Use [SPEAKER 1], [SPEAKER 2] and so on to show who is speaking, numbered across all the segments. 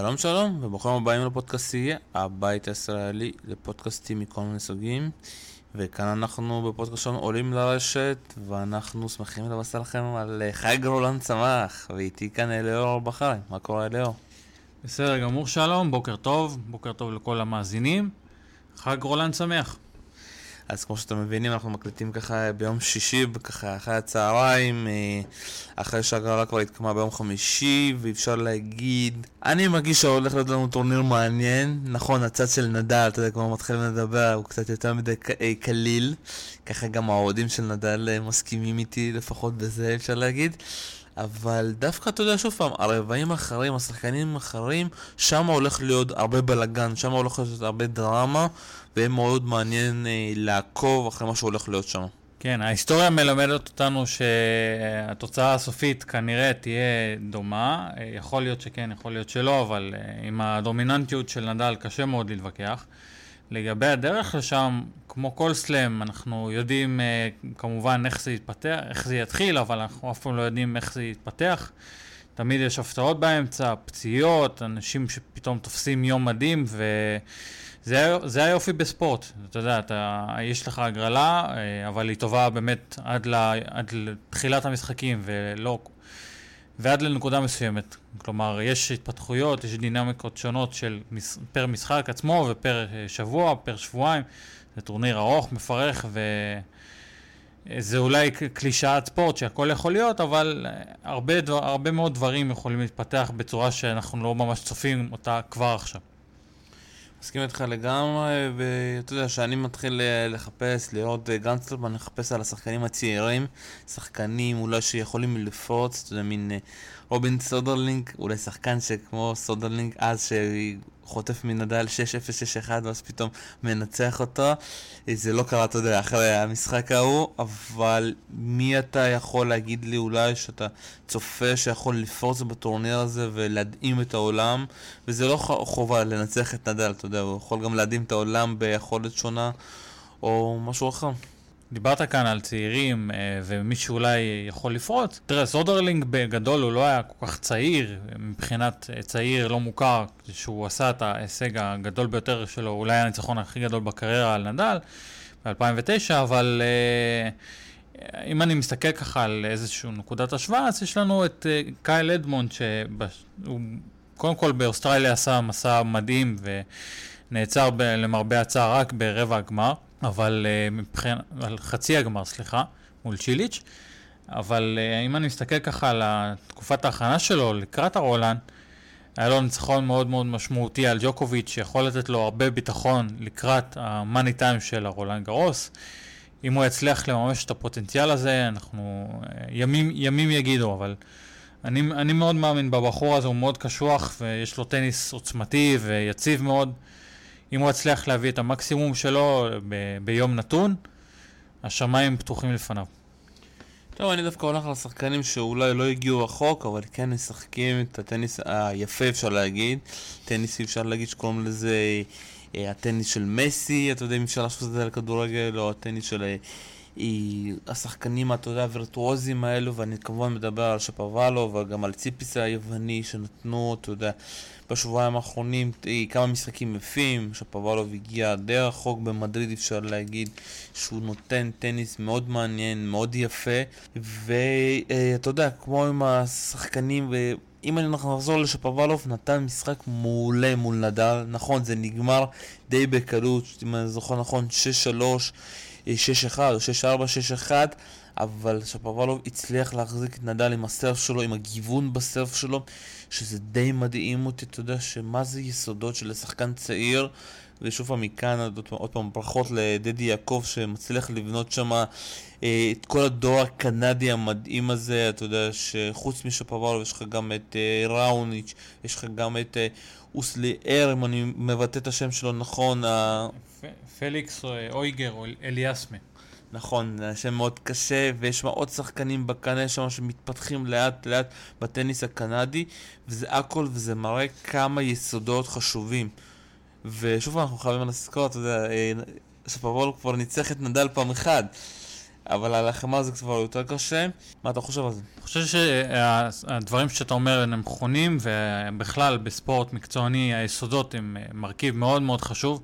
[SPEAKER 1] שלום שלום, וברוכים הבאים לפודקאסטייה, הבית הישראלי לפודקאסטים מכל מיני סוגים. וכאן אנחנו בפודקאסט שלנו עולים לרשת, ואנחנו שמחים לבשר לכם על חג רולנד צמח, ואיתי כאן אליאור בחי. מה קורה אליאור?
[SPEAKER 2] בסדר גמור שלום, בוקר טוב, בוקר טוב לכל המאזינים. חג רולנד שמח.
[SPEAKER 1] אז כמו שאתם מבינים, אנחנו מקליטים ככה ביום שישי, ככה אחרי הצהריים, אה, אחרי שהגרלה כבר התקמה ביום חמישי, ואפשר להגיד, אני מרגיש שהולך להיות לנו טורניר מעניין. נכון, הצד של נדל, אתה יודע, כבר מתחילים לדבר, הוא קצת יותר מדי אה, קליל. ככה גם האוהדים של נדל אה, מסכימים איתי, לפחות בזה אפשר להגיד. אבל דווקא, אתה יודע, שוב פעם, הרבעים האחרים, השחקנים האחרים, שם הולך להיות הרבה בלאגן, שם הולך להיות הרבה דרמה, ויהיה מאוד מעניין אה, לעקוב אחרי מה שהולך להיות שם.
[SPEAKER 2] כן, ההיסטוריה מלמדת אותנו שהתוצאה הסופית כנראה תהיה דומה. אה, יכול להיות שכן, יכול להיות שלא, אבל אה, עם הדומיננטיות של נדל קשה מאוד להתווכח. לגבי הדרך לשם, כמו כל סלאם, אנחנו יודעים כמובן איך זה יתפתח, איך זה יתחיל, אבל אנחנו אף פעם לא יודעים איך זה יתפתח. תמיד יש הפתעות באמצע, פציעות, אנשים שפתאום תופסים יום מדהים, וזה היופי בספורט. אתה יודע, אתה, יש לך הגרלה, uh, אבל היא טובה באמת עד, לה, עד לתחילת המשחקים, ולא ועד לנקודה מסוימת. כלומר, יש התפתחויות, יש דינמיקות שונות של מס, פר משחק עצמו ופר אה, שבוע, פר שבועיים. זה טורניר ארוך, מפרך, וזה אולי קלישאת ספורט שהכל יכול להיות, אבל אה, הרבה, דבר, הרבה מאוד דברים יכולים להתפתח בצורה שאנחנו לא ממש צופים אותה כבר עכשיו.
[SPEAKER 1] מסכים איתך לגמרי, ואתה יודע, שאני מתחיל אה, לחפש, לראות גנצלמן, אני מחפש על השחקנים הצעירים, שחקנים אולי שיכולים לפרוץ, אתה יודע, מין רובין סודרלינג, אולי שחקן שכמו סודרלינג אז שחוטף מנדאל 6-0-6-1 ואז פתאום מנצח אותו. זה לא קרה, אתה יודע, אחרי המשחק ההוא, אבל מי אתה יכול להגיד לי אולי שאתה צופה שיכול לפרוץ בטורניר הזה ולהדהים את העולם, וזה לא חובה לנצח את נדל, אתה יודע, הוא יכול גם להדהים את העולם ביכולת שונה או משהו אחר.
[SPEAKER 2] דיברת כאן על צעירים אה, ומי שאולי יכול לפרוץ. תראה, סודרלינג בגדול הוא לא היה כל כך צעיר, מבחינת אה, צעיר לא מוכר, שהוא עשה את ההישג הגדול ביותר שלו, אולי הניצחון הכי גדול בקריירה על נדל ב-2009, אבל אה, אם אני מסתכל ככה על איזושהי נקודת השוואה, אז יש לנו את קייל אדמונד, שהוא קודם כל באוסטרליה עשה מסע מדהים ונעצר למרבה הצער רק ברבע הגמר. אבל uh, מבחינת, על חצי הגמר, סליחה, מול צ'יליץ', אבל uh, אם אני מסתכל ככה על תקופת ההכנה שלו לקראת הרולנד, היה לו ניצחון מאוד מאוד משמעותי על ג'וקוביץ', שיכול לתת לו הרבה ביטחון לקראת המאני טיים של הרולנד גרוס. אם הוא יצליח לממש את הפוטנציאל הזה, אנחנו... uh, ימים, ימים יגידו, אבל אני, אני מאוד מאמין בבחור הזה, הוא מאוד קשוח ויש לו טניס עוצמתי ויציב מאוד. אם הוא יצליח להביא את המקסימום שלו ב- ביום נתון, השמיים פתוחים לפניו.
[SPEAKER 1] טוב, אני דווקא הולך לשחקנים שאולי לא הגיעו רחוק, אבל כן משחקים את הטניס היפה אפשר להגיד. טניס אפשר להגיד שקוראים לזה אה, הטניס של מסי, אתה יודע אם אפשר לעשות את זה על כדורגל, או הטניס של אה, השחקנים, אתה יודע, הווירטואוזים האלו, ואני כמובן מדבר על שפוואלו וגם על ציפיס היווני שנתנו, אתה יודע, בשבועיים האחרונים כמה משחקים יפים, שפוואלוב הגיע די רחוק במדריד, אפשר להגיד שהוא נותן טניס מאוד מעניין, מאוד יפה, ואתה יודע, כמו עם השחקנים, אם אני נחזור לשפוואלוב, נתן משחק מעולה מול נדל, נכון, זה נגמר די בקלות, אם אני זוכר נכון, 6-3 6-1 או 6-4, 6-1, אבל שפוואלוב הצליח להחזיק את נדל עם הסרף שלו, עם הגיוון בסרף שלו, שזה די מדהים אותי, אתה יודע שמה זה יסודות של שחקן צעיר, ושוב פעם מכאן, עוד פעם ברכות לדדי יעקב שמצליח לבנות שם אה, את כל הדור הקנדי המדהים הזה, אתה יודע שחוץ משפוואלוב יש לך גם את אה, ראוניץ', יש לך גם את אה, אוסלי אר, אם אני מבטא את השם שלו נכון,
[SPEAKER 2] פליקס אויגר או אליאסמה.
[SPEAKER 1] נכון, זה שם מאוד קשה, ויש עוד שחקנים בקנה שם שמתפתחים לאט לאט בטניס הקנדי, וזה הכל, וזה מראה כמה יסודות חשובים. ושוב אנחנו חייבים לזכור, אתה יודע, אה, כבר ניצח את נדל פעם אחת. אבל על החמר זה כבר יותר קשה. מה אתה חושב על זה?
[SPEAKER 2] אני חושב שהדברים שאתה אומר הם נכונים, ובכלל בספורט מקצועני היסודות הם מרכיב מאוד מאוד חשוב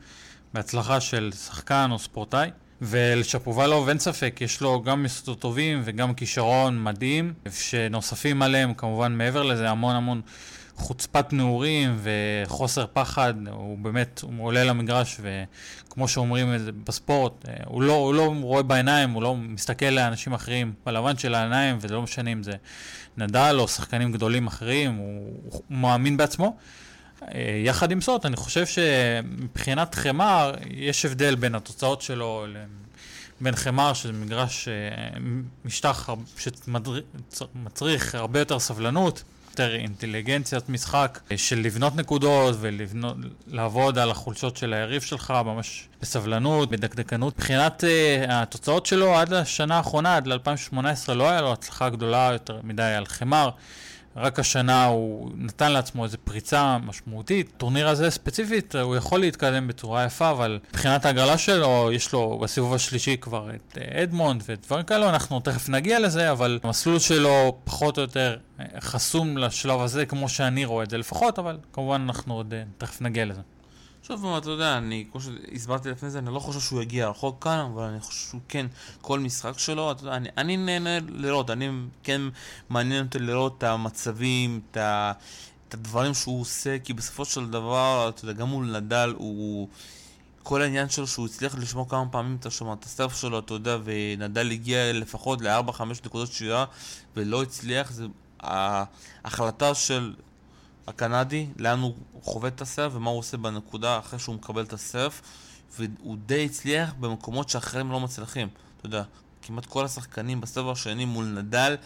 [SPEAKER 2] בהצלחה של שחקן או ספורטאי. ולשפובלוב אין ספק, יש לו גם יסודות טובים וגם כישרון מדהים, שנוספים עליהם כמובן מעבר לזה המון המון חוצפת נעורים וחוסר פחד, הוא באמת, הוא עולה למגרש וכמו שאומרים בספורט, הוא לא, הוא לא רואה בעיניים, הוא לא מסתכל לאנשים אחרים בלבן של העיניים וזה לא משנה אם זה נדל או שחקנים גדולים אחרים, הוא, הוא מאמין בעצמו. יחד עם זאת, אני חושב שמבחינת חמר, יש הבדל בין התוצאות שלו בין חמר, שזה מגרש, משטח שמצריך הרבה יותר סבלנות, יותר אינטליגנציית משחק, של לבנות נקודות ולעבוד על החולשות של היריב שלך ממש בסבלנות, בדקדקנות. מבחינת התוצאות שלו, עד לשנה האחרונה, עד ל-2018, לא היה לו הצלחה גדולה יותר מדי על חמר. רק השנה הוא נתן לעצמו איזו פריצה משמעותית. טורניר הזה ספציפית, הוא יכול להתקדם בצורה יפה, אבל מבחינת ההגרלה שלו, יש לו בסיבוב השלישי כבר את אה, אדמונד ודברים כאלו, אנחנו תכף נגיע לזה, אבל המסלול שלו פחות או יותר אה, חסום לשלב הזה, כמו שאני רואה את זה לפחות, אבל כמובן אנחנו עוד אה, תכף נגיע לזה.
[SPEAKER 1] עכשיו, אתה יודע, אני, כמו שהסברתי לפני זה, אני לא חושב שהוא יגיע רחוק כאן, אבל אני חושב שהוא כן, כל משחק שלו, אתה יודע, אני, אני נהנה לראות, אני כן מעניין אותי לראות את המצבים, את, ה, את הדברים שהוא עושה, כי בסופו של דבר, אתה יודע, גם מול נדל, הוא... כל העניין שלו שהוא הצליח לשמור כמה פעמים את השומע, את הסטרף שלו, אתה יודע, ונדל הגיע לפחות ל-4-5 נקודות שירה ולא הצליח, זה ההחלטה של הקנדי, לאן הוא חווה את הסרף ומה הוא עושה בנקודה אחרי שהוא מקבל את הסרף והוא די הצליח במקומות שאחרים לא מצליחים. אתה יודע, כמעט כל השחקנים בסבב השני מול נדל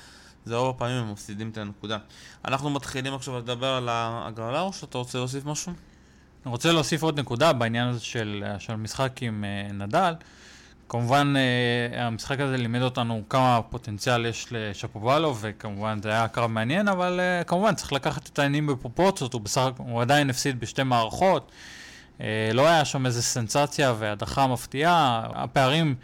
[SPEAKER 1] זה רוב הפעמים הם מפסידים את הנקודה. אנחנו מתחילים עכשיו לדבר על ההגרלה או שאתה רוצה להוסיף משהו?
[SPEAKER 2] אני רוצה להוסיף עוד נקודה בעניין הזה של, של משחק עם uh, נדל. כמובן, אה, המשחק הזה לימד אותנו כמה פוטנציאל יש לשפובלוב, וכמובן זה היה קרב מעניין, אבל אה, כמובן צריך לקחת את העניינים בפרופורציות, הוא, בסך, הוא עדיין הפסיד בשתי מערכות, אה, לא היה שם איזה סנסציה והדחה מפתיעה, הפערים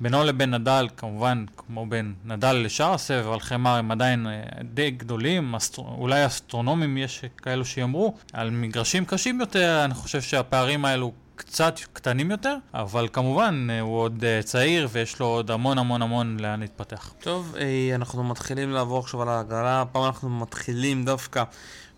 [SPEAKER 2] בינו לבין נדל, כמובן, כמו בין נדל לשאר הסבב, על חמר הם עדיין די גדולים, אסטר... אולי אסטרונומים יש כאלו שיאמרו, על מגרשים קשים יותר, אני חושב שהפערים האלו קצת קטנים יותר, אבל כמובן אה, הוא עוד אה, צעיר ויש לו עוד המון המון המון לאן להתפתח.
[SPEAKER 1] טוב, אה, אנחנו מתחילים לעבור עכשיו על ההגרלה, הפעם אנחנו מתחילים דווקא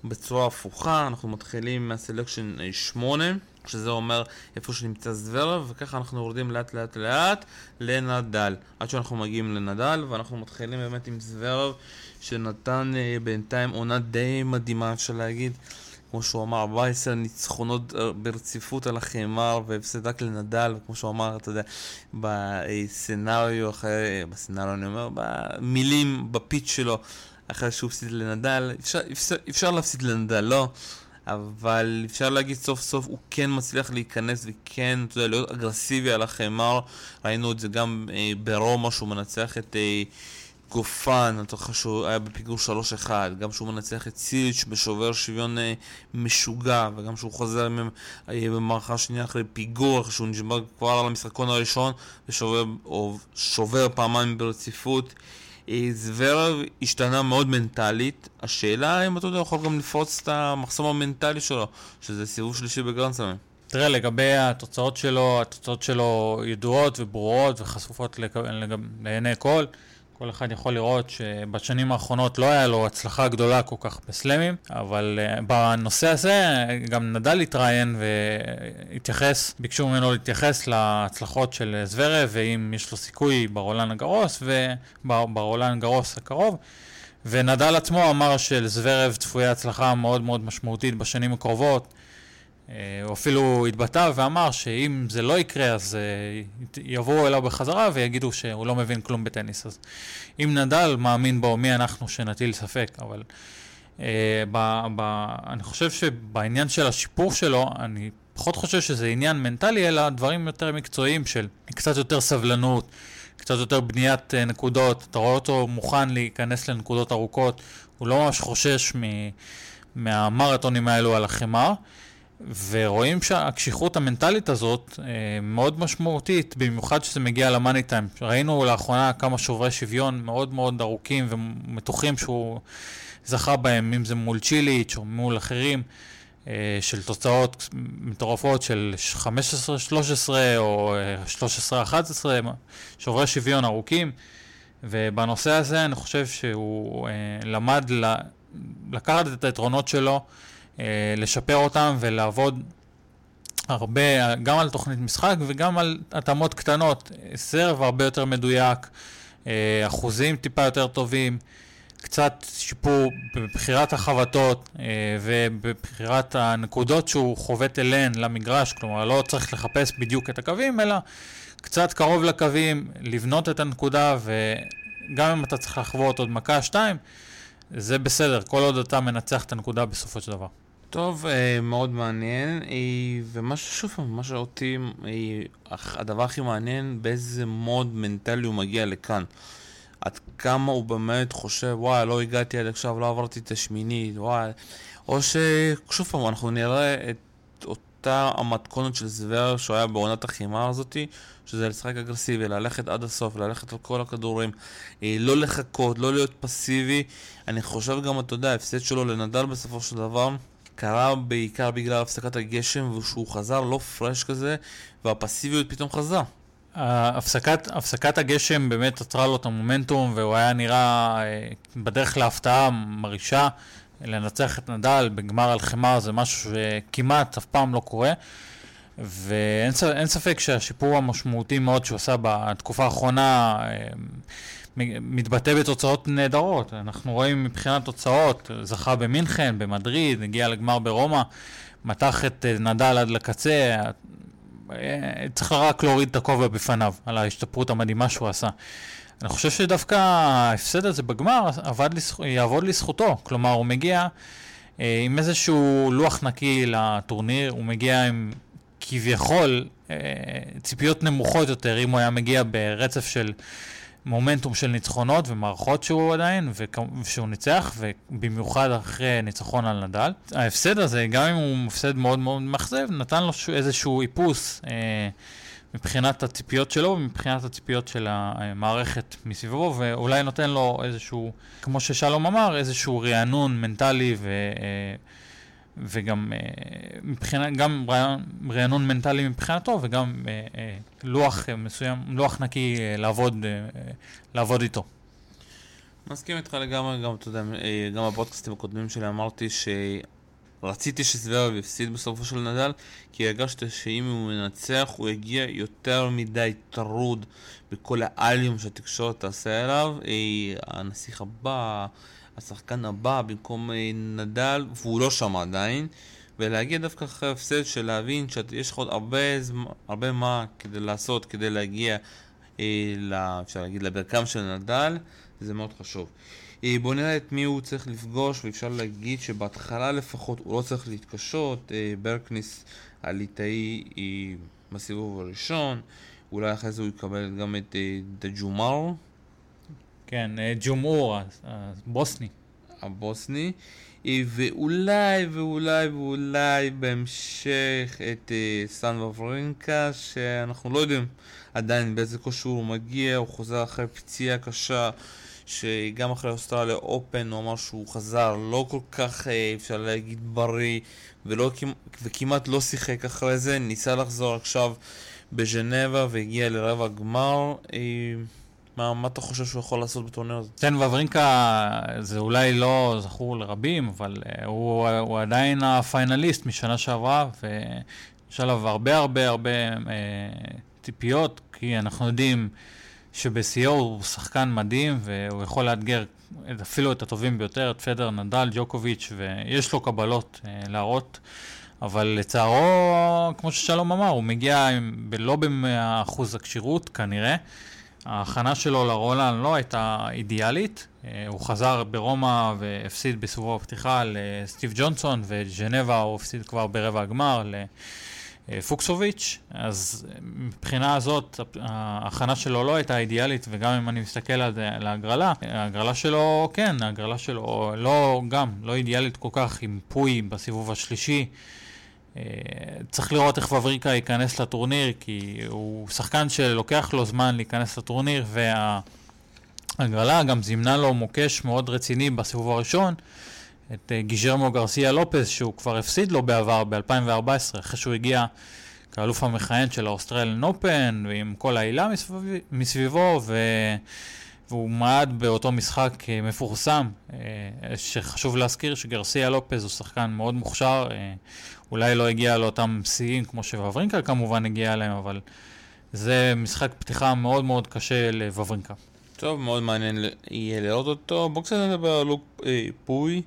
[SPEAKER 1] בצורה הפוכה, אנחנו מתחילים מהסלקשן 8. שזה אומר איפה שנמצא זוורב, וככה אנחנו יורדים לאט לאט לאט לנדל, עד שאנחנו מגיעים לנדל, ואנחנו מתחילים באמת עם זוורב, שנתן בינתיים עונה די מדהימה אפשר להגיד. כמו שהוא אמר, 14 ניצחונות אה, ברציפות על החמר והפסד רק לנדל, וכמו שהוא אמר, אתה יודע, בסצנריו אחרי, בסצנריו אני אומר, במילים, בפיץ' שלו, אחרי שהוא הפסיד לנדל, אפשר, אפשר, אפשר להפסיד לנדל, לא? אבל אפשר להגיד סוף סוף הוא כן מצליח להיכנס וכן, אתה יודע, להיות אגרסיבי על החמר. ראינו את זה גם אה, ברומא שהוא מנצח את... אה, גופן, אתה זוכר שהוא היה בפיגור 3-1, גם שהוא מנצח את סיליץ' בשובר שוויון אה, משוגע, וגם שהוא חוזר אה, במערכה שנייה אחרי פיגור, אחרי שהוא נשבר כבר על המשחקון הראשון, ושובר או שובר פעמיים ברציפות. אה, זוורב השתנה מאוד מנטלית, השאלה אם אתה יודע, יכול גם לפרוץ את המחסום המנטלי שלו, שזה סיבוב שלישי בגרנדסלאמים.
[SPEAKER 2] תראה, לגבי התוצאות שלו, התוצאות שלו ידועות וברורות וחשופות לעיני כל. כל אחד יכול לראות שבשנים האחרונות לא היה לו הצלחה גדולה כל כך בסלמים, אבל uh, בנושא הזה גם נדל התראיין והתייחס, ביקשו ממנו להתייחס להצלחות של זוורב, ואם יש לו סיכוי ברולן הגרוס וברולן הגרוס הקרוב. ונדל עצמו אמר שלזוורב צפויה הצלחה מאוד מאוד משמעותית בשנים הקרובות. אה, הוא אפילו התבטא ואמר שאם זה לא יקרה אז uh, יבואו אליו בחזרה ויגידו שהוא לא מבין כלום בטניס. אז אם נדל מאמין בו, מי אנחנו שנטיל ספק, אבל uh, ב, ב, אני חושב שבעניין של השיפור שלו, אני פחות חושב שזה עניין מנטלי, אלא דברים יותר מקצועיים של קצת יותר סבלנות, קצת יותר בניית uh, נקודות, אתה רואה אותו מוכן להיכנס לנקודות ארוכות, הוא לא ממש חושש מ, מהמרתונים האלו על החמר. ורואים שהקשיחות המנטלית הזאת אה, מאוד משמעותית, במיוחד כשזה מגיע למאני טיים. ראינו לאחרונה כמה שוברי שוויון מאוד מאוד ארוכים ומתוחים שהוא זכה בהם, אם זה מול צ'יליץ' או מול אחרים, אה, של תוצאות מטורפות של 15-13 או 13-11, שוברי שוויון ארוכים. ובנושא הזה אני חושב שהוא אה, למד. לקחת את היתרונות שלו, אה, לשפר אותם ולעבוד הרבה, גם על תוכנית משחק וגם על התאמות קטנות. סרב הרבה יותר מדויק, אה, אחוזים טיפה יותר טובים, קצת שיפור בבחירת החבטות אה, ובבחירת הנקודות שהוא חובט אליהן למגרש, כלומר לא צריך לחפש בדיוק את הקווים, אלא קצת קרוב לקווים, לבנות את הנקודה, וגם אם אתה צריך לחוות עוד מכה שתיים, זה בסדר, כל עוד אתה מנצח את הנקודה בסופו של דבר.
[SPEAKER 1] טוב, אה, מאוד מעניין, ומה ששוב פעם, מה שאותי, הדבר הכי מעניין, באיזה מוד מנטלי הוא מגיע לכאן. עד כמה הוא באמת חושב, וואי, לא הגעתי עד עכשיו, לא עברתי את השמינית, וואי. או ששוב פעם, אנחנו נראה את אותה המתכונת של זוור שהוא היה בעונת החימה הזאתי, שזה לשחק אגרסיבי, ללכת עד הסוף, ללכת על כל הכדורים, אה, לא לחכות, לא להיות פסיבי. אני חושב גם, אתה יודע, ההפסד שלו לנדל בסופו של דבר קרה בעיקר בגלל הפסקת הגשם, ושהוא חזר לא פרש כזה, והפסיביות פתאום חזרה.
[SPEAKER 2] הפסקת, הפסקת הגשם באמת עצרה לו את המומנטום, והוא היה נראה אה, בדרך להפתעה מרעישה. לנצח את נדל בגמר הלחימה זה משהו שכמעט אף פעם לא קורה. ואין ספק שהשיפור המשמעותי מאוד שהוא עשה בתקופה האחרונה אה, מתבטא בתוצאות נהדרות. אנחנו רואים מבחינת תוצאות, זכה במינכן, במדריד, הגיע לגמר ברומא, מתח את אה, נדל עד לקצה, אה, צריך רק להוריד את הכובע בפניו על ההשתפרות המדהימה שהוא עשה. אני חושב שדווקא ההפסד הזה בגמר עבד לזכ... יעבוד לזכותו. כלומר, הוא מגיע אה, עם איזשהו לוח נקי לטורניר, הוא מגיע עם כביכול אה, ציפיות נמוכות יותר, אם הוא היה מגיע ברצף של מומנטום של ניצחונות ומערכות שהוא עדיין, ושהוא ניצח, ובמיוחד אחרי ניצחון על נדל. ההפסד הזה, גם אם הוא הפסד מאוד מאוד מאכזב, נתן לו איזשהו איפוס. אה, מבחינת הציפיות שלו ומבחינת הציפיות של המערכת מסביבו, ואולי נותן לו איזשהו, כמו ששלום אמר, איזשהו רענון מנטלי ו... אה, וגם אה, מבחינת, גם רענון מנטלי מבחינתו וגם אה, לוח מסוים, לוח נקי לעבוד, לעבוד איתו.
[SPEAKER 1] מסכים איתך לגמרי, גם, אתה יודע, גם בפודקאסטים הקודמים שלי אמרתי ש... רציתי שזוורב יפסיד בסופו של נדל, כי הרגשתי שאם הוא מנצח הוא יגיע יותר מדי טרוד בכל האליום שהתקשורת תעשה אליו. הנסיך הבא, השחקן הבא במקום אה, נדל, והוא לא שם עדיין. ולהגיע דווקא אחרי הפסד של להבין שיש לך עוד הרבה, זמן, הרבה מה כדי לעשות כדי להגיע, אה, אפשר להגיד, לברכם של נדל, זה מאוד חשוב. אה, בואו נראה את מי הוא צריך לפגוש, ואפשר להגיד שבהתחלה לפחות הוא לא צריך להתקשות. אה, ברקניס הליטאי היא בסיבוב הראשון, אולי אחרי זה הוא יקבל גם את אה, דג'ומר.
[SPEAKER 2] כן, ג'ומור, הבוסני.
[SPEAKER 1] הבוסני. ואולי ואולי ואולי בהמשך את סן וברינקה, שאנחנו לא יודעים עדיין באיזה כושר הוא מגיע, הוא חוזר אחרי פציעה קשה. שגם אחרי אוסטרליה אופן הוא אמר שהוא חזר לא כל כך, אה, אפשר להגיד, בריא, ולא, וכמעט לא שיחק אחרי זה, ניסה לחזור עכשיו בז'נבה והגיע לרבע גמר. מה, מה אתה חושב שהוא יכול לעשות בטורניר הזה?
[SPEAKER 2] כן, וברינקה זה אולי לא זכור לרבים, אבל uh, הוא, הוא עדיין הפיינליסט משנה שעברה, ויש עליו הרבה הרבה הרבה uh, ציפיות, כי אנחנו יודעים שבשיאו הוא שחקן מדהים, והוא יכול לאתגר אפילו את הטובים ביותר, את פדר, נדל, ג'וקוביץ', ויש לו קבלות אה, להראות. אבל לצערו, כמו ששלום אמר, הוא מגיע עם, לא ב-100% הכשירות כנראה. ההכנה שלו לרולן לא הייתה אידיאלית. אה, הוא חזר ברומא והפסיד בסיבוב הפתיחה לסטיב ג'ונסון, וג'נבה הוא הפסיד כבר ברבע הגמר. אה, פוקסוביץ', אז מבחינה הזאת ההכנה שלו לא הייתה אידיאלית, וגם אם אני מסתכל על ההגרלה, ההגרלה שלו, כן, ההגרלה שלו לא, גם, לא אידיאלית כל כך, עם פוי בסיבוב השלישי. צריך לראות איך וברינקה ייכנס לטורניר, כי הוא שחקן שלוקח לו זמן להיכנס לטורניר, וההגרלה גם זימנה לו מוקש מאוד רציני בסיבוב הראשון, את גיירמו גרסיה לופז, שהוא כבר הפסיד לו בעבר, ב-2014, אחרי שהוא הגיע כאלוף המכהן של האוסטרליאן אופן, ועם כל ההילה מסביב, מסביבו, ו... והוא מעד באותו משחק אה, מפורסם, אה, שחשוב להזכיר שגרסיה לופז הוא שחקן מאוד מוכשר, אה, אולי לא הגיע לאותם שיאים כמו שוורינקה כמובן הגיע אליהם, אבל זה משחק פתיחה מאוד מאוד קשה לוורינקה.
[SPEAKER 1] טוב, מאוד מעניין יהיה לראות אותו. בואו קצת נדבר על לוק אה, פוי.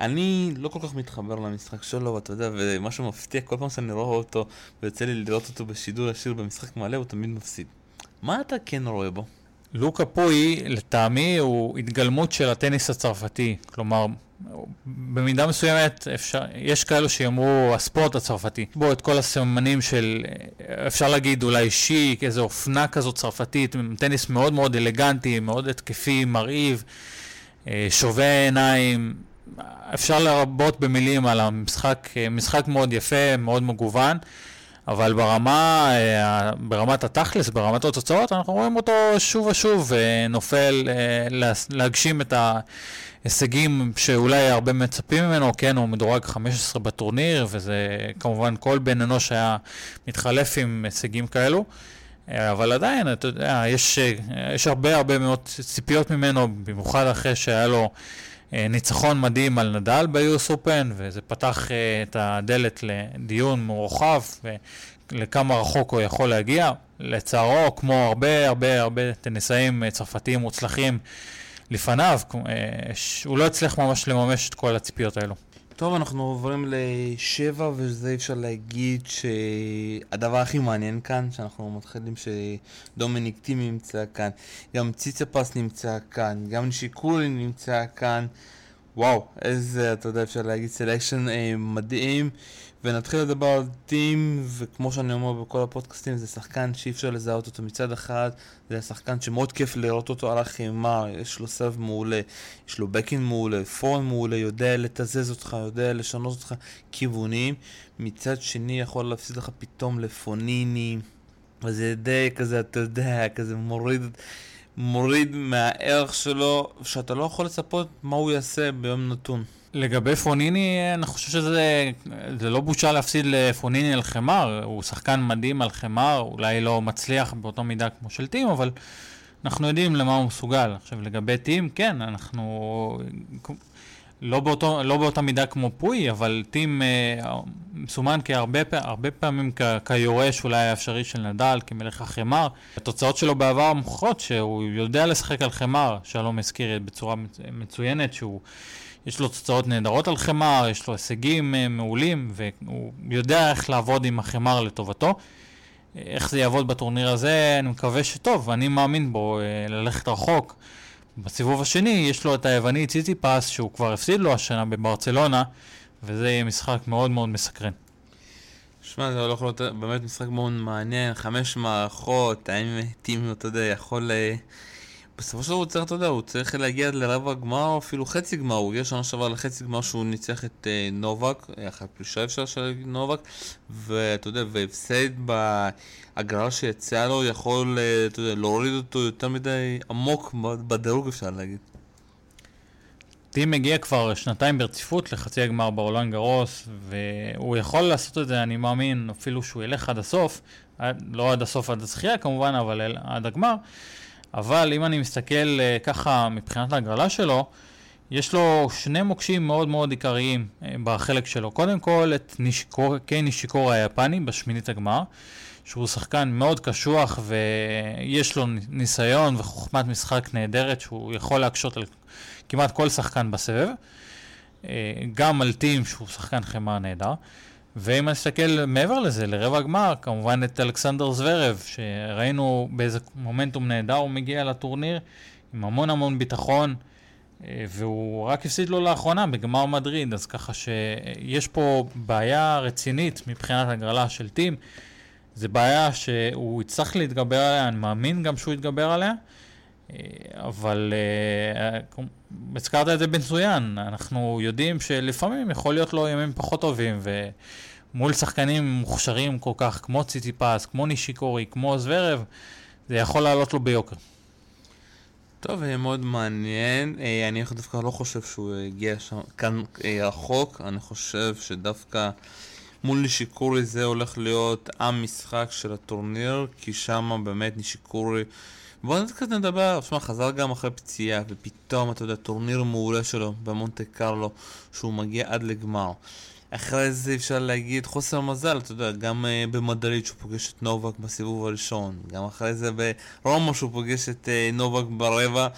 [SPEAKER 1] אני לא כל כך מתחבר למשחק שלו, ואתה יודע, ומשהו מפתיע, כל פעם שאני רואה אותו, ויוצא לי לראות אותו בשידור ישיר במשחק מלא, הוא תמיד מפסיד. מה אתה כן רואה בו?
[SPEAKER 2] לוקה פוי, לטעמי, הוא התגלמות של הטניס הצרפתי. כלומר, במידה מסוימת, אפשר, יש כאלו שיאמרו הספורט הצרפתי. בו את כל הסממנים של, אפשר להגיד אולי שיק, איזו אופנה כזאת צרפתית, טניס מאוד מאוד אלגנטי, מאוד התקפי, מרהיב, אה, שובה עיניים. אפשר לרבות במילים על המשחק, משחק מאוד יפה, מאוד מגוון. אבל ברמה, אה, ברמת התכלס, ברמת התוצאות, אנחנו רואים אותו שוב ושוב אה, נופל אה, להגשים את ההישגים שאולי הרבה מצפים ממנו, כן, הוא מדורג 15 בטורניר, וזה כמובן כל בן אנוש היה מתחלף עם הישגים כאלו. אבל עדיין, אתה יודע, יש, יש הרבה הרבה מאוד ציפיות ממנו, במיוחד אחרי שהיה לו ניצחון מדהים על נדל ביוס אופן, וזה פתח את הדלת לדיון מורחב לכמה רחוק הוא יכול להגיע. לצערו, כמו הרבה הרבה הרבה טניסאים צרפתיים מוצלחים לפניו, הוא לא הצליח ממש לממש את כל הציפיות האלו.
[SPEAKER 1] טוב, אנחנו עוברים לשבע, וזה אפשר להגיד שהדבר הכי מעניין כאן, שאנחנו מתחילים שדומיניק טים נמצא כאן, גם ציצפס נמצא כאן, גם נישיקורי נמצא כאן. וואו, איזה, אתה יודע, אפשר להגיד selection אה, מדהים. ונתחיל לדבר על טים, וכמו שאני אומר בכל הפודקאסטים, זה שחקן שאי אפשר לזהות אותו מצד אחד, זה שחקן שמאוד כיף לראות אותו על החימה, יש לו סב מעולה, יש לו בקין מעולה, פורן מעולה, יודע לתזז אותך, יודע לשנות אותך כיוונים, מצד שני יכול להפסיד לך פתאום לפוניני, וזה די כזה, אתה יודע, כזה מוריד... מוריד מהערך שלו, שאתה לא יכול לצפות מה הוא יעשה ביום נתון.
[SPEAKER 2] לגבי פוניני, אני חושב שזה זה לא בושה להפסיד לפוניני על חמר, הוא שחקן מדהים על חמר, אולי לא מצליח באותו מידה כמו של טים, אבל אנחנו יודעים למה הוא מסוגל. עכשיו לגבי טים, כן, אנחנו לא, באותו, לא באותה מידה כמו פוי, אבל טים אה, מסומן כהרבה הרבה פעמים כ, כיורש אולי האפשרי של נדל, כמלך החמר. התוצאות שלו בעבר מוכחות שהוא יודע לשחק על חמר, שלום הזכיר בצורה מצוינת, שהוא... יש לו תוצאות נהדרות על חמר, יש לו הישגים אה, מעולים, והוא יודע איך לעבוד עם החמר לטובתו. איך זה יעבוד בטורניר הזה, אני מקווה שטוב, אני מאמין בו אה, ללכת רחוק. בסיבוב השני יש לו את היווני ציציפס, שהוא כבר הפסיד לו השנה בברצלונה, וזה יהיה משחק מאוד מאוד מסקרן.
[SPEAKER 1] שמע, זה הולך להיות באמת משחק מאוד מעניין, חמש מערכות, האם טימי, אתה יודע, יכול... בסופו של דבר הוא צריך, אתה יודע, הוא צריך להגיע לרבע גמר או אפילו חצי גמר, הוא הגיע שנה שעברה לחצי גמר שהוא ניצח את אה, נובק, אחת פלישה אפשר של נובק, ואתה יודע, והפסד בהגרלה שיצאה לו יכול, אה, אתה יודע, להוריד אותו יותר מדי עמוק בדירוג אפשר להגיד.
[SPEAKER 2] טים מגיע כבר שנתיים ברציפות לחצי הגמר בעולם גרוס, והוא יכול לעשות את זה, אני מאמין, אפילו שהוא ילך עד הסוף, עד, לא עד הסוף עד הזכייה כמובן, אבל עד הגמר. אבל אם אני מסתכל uh, ככה מבחינת ההגרלה שלו, יש לו שני מוקשים מאוד מאוד עיקריים uh, בחלק שלו. קודם כל את נישיקור, קיי נישיקור היפני בשמינית הגמר, שהוא שחקן מאוד קשוח ויש לו ניסיון וחוכמת משחק נהדרת שהוא יכול להקשות על כמעט כל שחקן בסבב. Uh, גם על טים שהוא שחקן חמאה נהדר. ואם נסתכל מעבר לזה, לרבע הגמר, כמובן את אלכסנדר זוורב, שראינו באיזה מומנטום נהדר הוא מגיע לטורניר עם המון המון ביטחון, אה, והוא רק הפסיד לו לאחרונה בגמר מדריד, אז ככה שיש פה בעיה רצינית מבחינת הגרלה של טים. זו בעיה שהוא יצטרך להתגבר עליה, אני מאמין גם שהוא יתגבר עליה, אבל אה, הזכרת את זה מצוין, אנחנו יודעים שלפעמים יכול להיות לו ימים פחות טובים, מול שחקנים מוכשרים כל כך, כמו ציציפס, כמו נישיקורי, כמו זוורב, זה יכול לעלות לו ביוקר.
[SPEAKER 1] טוב, יהיה מאוד מעניין. אה, אני דווקא לא חושב שהוא הגיע שם, כאן אה, רחוק. אני חושב שדווקא מול נישיקורי זה הולך להיות המשחק של הטורניר, כי שם באמת נישיקורי... בואו קצת נדבר, תשמע, חזר גם אחרי פציעה, ופתאום, אתה יודע, טורניר מעולה שלו במונטה קרלו, שהוא מגיע עד לגמר. אחרי זה אפשר להגיד חוסר מזל, אתה יודע, גם uh, במדריד שהוא פוגש את נובק בסיבוב הראשון, גם אחרי זה ברומא שהוא פוגש את uh, נובק ברבע,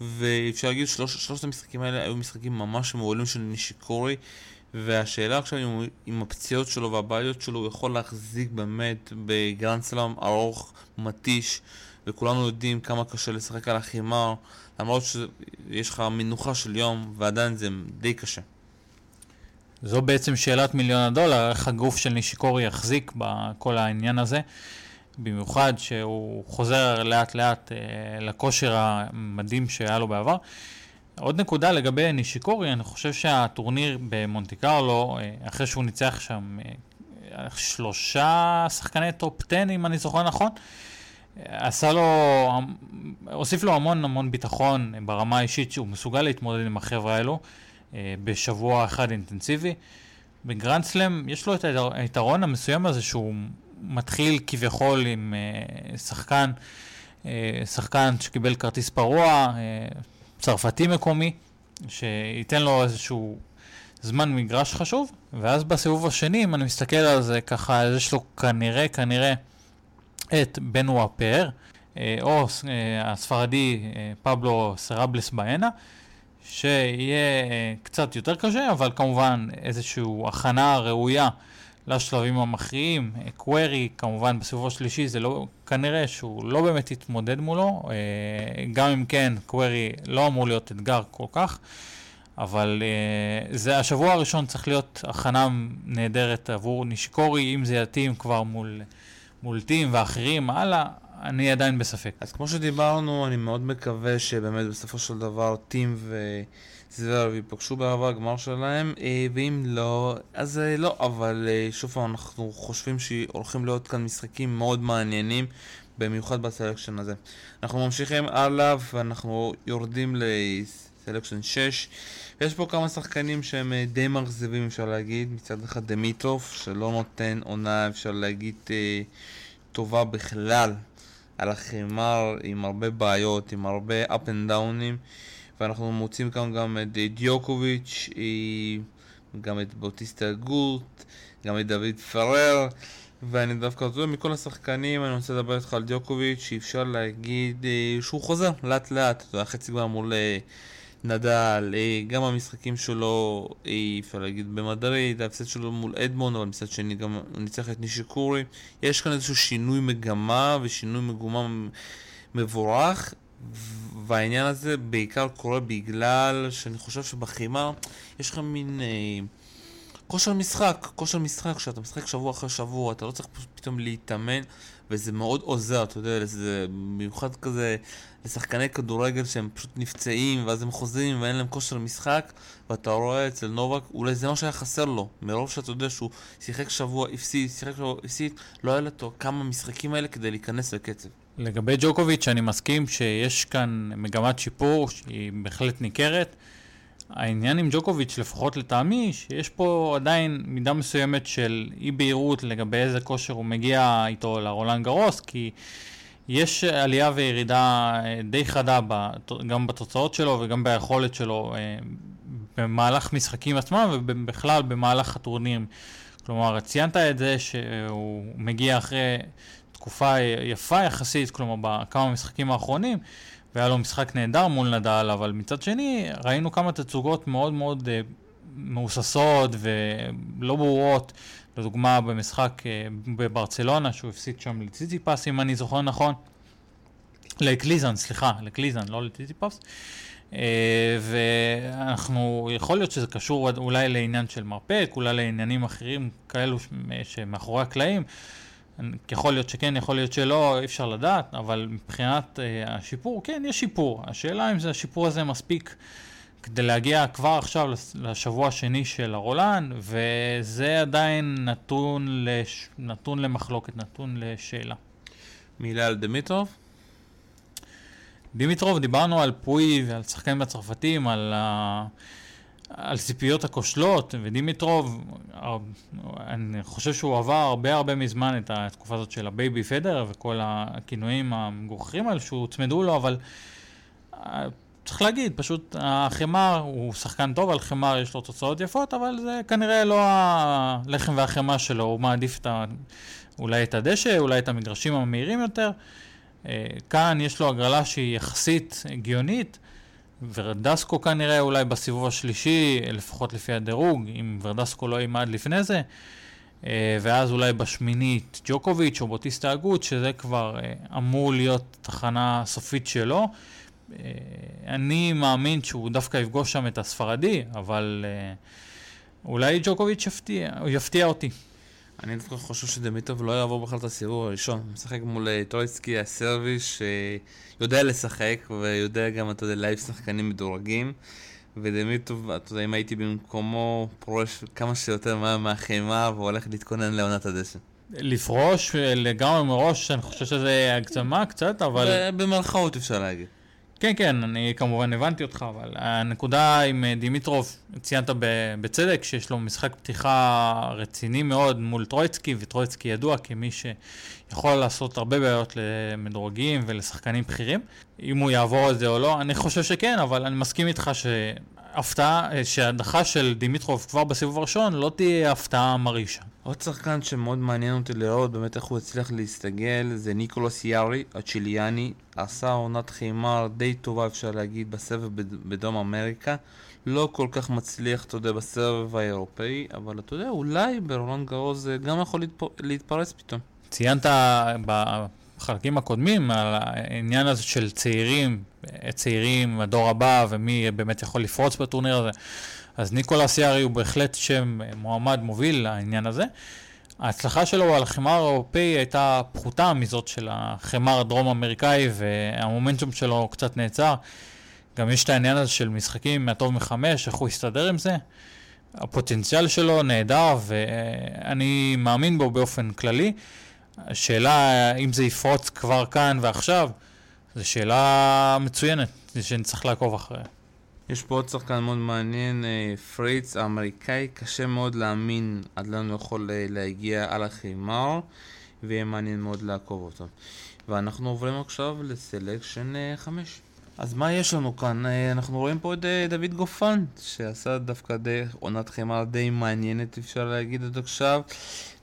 [SPEAKER 1] ואפשר להגיד שלוש, שלושת המשחקים האלה היו משחקים ממש מעולים של נישיקורי, והשאלה עכשיו אם, עם הפציעות שלו והבעיות שלו הוא יכול להחזיק באמת בגרנד סלאם ארוך, מתיש, וכולנו יודעים כמה קשה לשחק על החימר, למרות שיש לך מנוחה של יום, ועדיין זה די קשה.
[SPEAKER 2] זו בעצם שאלת מיליון הדולר, איך הגוף של נישיקורי יחזיק בכל העניין הזה, במיוחד שהוא חוזר לאט לאט אה, לכושר המדהים שהיה לו בעבר. עוד נקודה לגבי נישיקורי, אני חושב שהטורניר במונטי קרלו, אה, אחרי שהוא ניצח שם אה, שלושה שחקני top 10, אם אני זוכר נכון, עשה לו, הוסיף לו המון המון ביטחון ברמה האישית שהוא מסוגל להתמודד עם החבר'ה האלו. אה, בשבוע אחד אינטנסיבי. בגרנד סלאם יש לו את היתרון המסוים הזה שהוא מתחיל כביכול עם אה, שחקן, אה, שחקן שקיבל כרטיס פרוע, צרפתי מקומי, שייתן לו איזשהו זמן מגרש חשוב, ואז בסיבוב השני, אם אני מסתכל על זה ככה, יש לו כנראה, כנראה את בנווה פאר, או הספרדי פבלו סרבלס באנה, שיהיה אה, קצת יותר קשה, אבל כמובן איזושהי הכנה ראויה לשלבים המכריעים. קווירי, כמובן בסיבוב השלישי, זה לא, כנראה שהוא לא באמת יתמודד מולו, אה, גם אם כן, קווירי לא אמור להיות אתגר כל כך. אבל uh, זה השבוע הראשון צריך להיות הכנה נהדרת עבור נשקורי, אם זה יתאים כבר מול, מול טים ואחרים, הלאה, אני עדיין בספק.
[SPEAKER 1] אז כמו שדיברנו, אני מאוד מקווה שבאמת בסופו של דבר טים וזוורב ייפגשו בעבר הגמר שלהם, אה, ואם לא, אז אה, לא, אבל אה, שוב פעם, אנחנו חושבים שהולכים להיות כאן משחקים מאוד מעניינים. במיוחד בסלקשן הזה. אנחנו ממשיכים הלאה ואנחנו יורדים לסלקשן 6. יש פה כמה שחקנים שהם די מרזבים אפשר להגיד, מצד אחד דמיטרוף שלא נותן עונה אפשר להגיד טובה בכלל על החימר עם הרבה בעיות, עם הרבה up and down'ים ואנחנו מוצאים כאן גם את דיוקוביץ', גם את בוטיסטה גורט, גם את דוד פרר. ואני דווקא, אתה מכל השחקנים אני רוצה לדבר איתך על דיוקוביץ' שאפשר להגיד אה, שהוא חוזר לאט לאט, חצי כבר מול אה, נדל, אה, גם המשחקים שלו, אה, אפשר להגיד במדריד, ההפסד שלו מול אדמון, אבל מצד שני גם הוא ניצח את נישיקורי. יש כאן איזשהו שינוי מגמה ושינוי מגומה מבורך, והעניין הזה בעיקר קורה בגלל שאני חושב שבחימה יש לך מין... אה, כושר משחק, כושר משחק, כשאתה משחק שבוע אחרי שבוע, אתה לא צריך פתאום להתאמן, וזה מאוד עוזר, אתה יודע, זה במיוחד כזה לשחקני כדורגל שהם פשוט נפצעים, ואז הם חוזרים ואין להם כושר משחק, ואתה רואה אצל נובק, אולי זה מה שהיה חסר לו, מרוב שאתה יודע שהוא שיחק שבוע, הפסיד, שיחק שבוע, הפסיד, לא היה לו כמה משחקים האלה כדי להיכנס לקצב.
[SPEAKER 2] לגבי ג'וקוביץ', אני מסכים שיש כאן מגמת שיפור שהיא בהחלט ניכרת. העניין עם ג'וקוביץ', לפחות לטעמי, שיש פה עדיין מידה מסוימת של אי בהירות לגבי איזה כושר הוא מגיע איתו לרולנד גרוס, כי יש עלייה וירידה אה, די חדה גם בתוצאות שלו וגם ביכולת שלו אה, במהלך משחקים עצמם ובכלל במהלך הטורנירים. כלומר, ציינת את זה שהוא מגיע אחרי תקופה יפה יחסית, כלומר בכמה משחקים האחרונים. והיה לו משחק נהדר מול נדל, אבל מצד שני ראינו כמה תצוגות מאוד מאוד uh, מהוססות ולא ברורות. לדוגמה במשחק uh, בברצלונה, שהוא הפסיד שם לציציפס, אם אני זוכר נכון. לקליזן, סליחה, לקליזן, לא לציציפס. Uh, ואנחנו, יכול להיות שזה קשור אולי לעניין של מרפק, אולי לעניינים אחרים כאלו שמאחורי הקלעים. יכול להיות שכן, יכול להיות שלא, אי אפשר לדעת, אבל מבחינת השיפור, כן, יש שיפור. השאלה אם זה השיפור הזה מספיק כדי להגיע כבר עכשיו לשבוע השני של הרולן, וזה עדיין נתון, לש... נתון למחלוקת, נתון לשאלה.
[SPEAKER 1] מילה על דמיטרוב?
[SPEAKER 2] דימיטרוב, דיברנו על פוי ועל שחקנים הצרפתים, על, ה... על ציפיות הכושלות, ודימיטרוב, אני חושב שהוא עבר הרבה הרבה מזמן את התקופה הזאת של ה baby פדרר וכל הכינויים המגוחכים האלה שהוצמדו לו, אבל אה, צריך להגיד, פשוט החימר הוא שחקן טוב, על חימר יש לו תוצאות יפות, אבל זה כנראה לא הלחם והחמאה שלו, הוא מעדיף את ה... אולי את הדשא, אולי את המגרשים המהירים יותר. אה, כאן יש לו הגרלה שהיא יחסית הגיונית, ורדסקו כנראה אולי בסיבוב השלישי, לפחות לפי הדירוג, אם ורדסקו לא יימד לפני זה, אה, ואז אולי בשמינית ג'וקוביץ' או בוטיסטה הגות, שזה כבר אה, אמור להיות תחנה סופית שלו. אני מאמין שהוא דווקא יפגוש שם את הספרדי, אבל אולי ג'וקוביץ' יפתיע, יפתיע אותי.
[SPEAKER 1] אני דווקא חושב שדמיטוב לא יעבור בכלל את הסיבוב הראשון. הוא משחק מול אה, טרויצקי הסרבי שיודע לשחק ויודע גם, אתה יודע, להעיף שחקנים מדורגים. ודמיטוב, אתה יודע, אם הייתי במקומו, פורש כמה שיותר מהר מהחמר והולך להתכונן לעונת הדשא.
[SPEAKER 2] לפרוש לגמרי מראש, אני חושב שזה הגזמה קצת, אבל...
[SPEAKER 1] במרכאות אפשר להגיד.
[SPEAKER 2] כן, כן, אני כמובן הבנתי אותך, אבל הנקודה עם אה, דימיטרוב, ציינת בצדק שיש לו משחק פתיחה רציני מאוד מול טרויצקי, וטרויצקי ידוע כמי שיכול לעשות הרבה בעיות למדורגים ולשחקנים בכירים. אם הוא יעבור את זה או לא, אני חושב שכן, אבל אני מסכים איתך שהפתעה, שההדחה של דימיטרוב כבר בסיבוב הראשון לא תהיה הפתעה מרעישה.
[SPEAKER 1] עוד שחקן שמאוד מעניין אותי לראות באמת איך הוא הצליח להסתגל זה ניקולוס יארי, הצ'יליאני, עשה עונת חימר די טובה אפשר להגיד בסבב בדרום אמריקה לא כל כך מצליח, אתה יודע, בסבב האירופאי, אבל אתה יודע, אולי ברולנד גרוז זה גם יכול להתפר... להתפרץ פתאום.
[SPEAKER 2] ציינת בחלקים הקודמים על העניין הזה של צעירים, צעירים, הדור הבא, ומי באמת יכול לפרוץ בטורניר הזה. אז ניקולס יארי הוא בהחלט שם מועמד מוביל לעניין הזה. ההצלחה שלו על החמר האירופאי הייתה פחותה מזאת של החמר הדרום-אמריקאי, והמומנטום שלו קצת נעצר. גם יש את העניין הזה של משחקים מהטוב מחמש, איך הוא יסתדר עם זה. הפוטנציאל שלו נהדר, ואני מאמין בו באופן כללי. השאלה אם זה יפרוץ כבר כאן ועכשיו, זו שאלה מצוינת, שנצטרך לעקוב אחריה.
[SPEAKER 1] יש פה עוד שחקן מאוד מעניין, אה, פריץ האמריקאי, קשה מאוד להאמין עד לאן הוא יכול אה, להגיע על החימר, ויהיה מעניין מאוד לעקוב אותו. ואנחנו עוברים עכשיו לסלקשן 5. אה, אז מה יש לנו כאן? אנחנו רואים פה את דוד גופן, שעשה דווקא די, עונת חימר די מעניינת, אפשר להגיד עד עכשיו.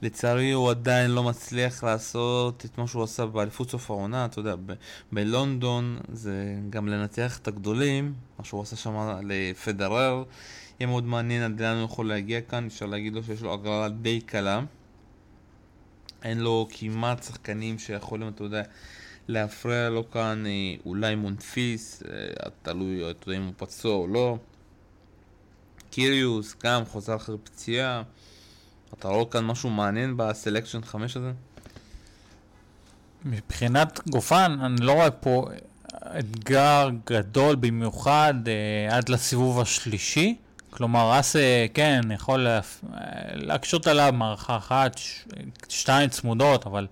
[SPEAKER 1] לצערי הוא עדיין לא מצליח לעשות את מה שהוא עשה באליפות סוף העונה, אתה יודע, ב- בלונדון זה גם לנצח את הגדולים, מה שהוא עשה שם לפדרר, יהיה מאוד מעניין עד לאן הוא יכול להגיע כאן, אפשר להגיד לו שיש לו הגרלה די קלה. אין לו כמעט שחקנים שיכולים, אתה יודע, להפריע לו כאן, אה, אולי מונפיס, אה, תלוי, אתה יודע אם הוא פצוע או לא. קיריוס, גם חוזר אחרי פציעה. אתה רואה כאן משהו מעניין בסלקשן 5 הזה?
[SPEAKER 2] מבחינת גופן, אני לא רואה פה אתגר גדול במיוחד אה, עד לסיבוב השלישי. כלומר, אס, כן, יכול לה, להקשות עליו מערכה אחת, ש, שתיים צמודות, אבל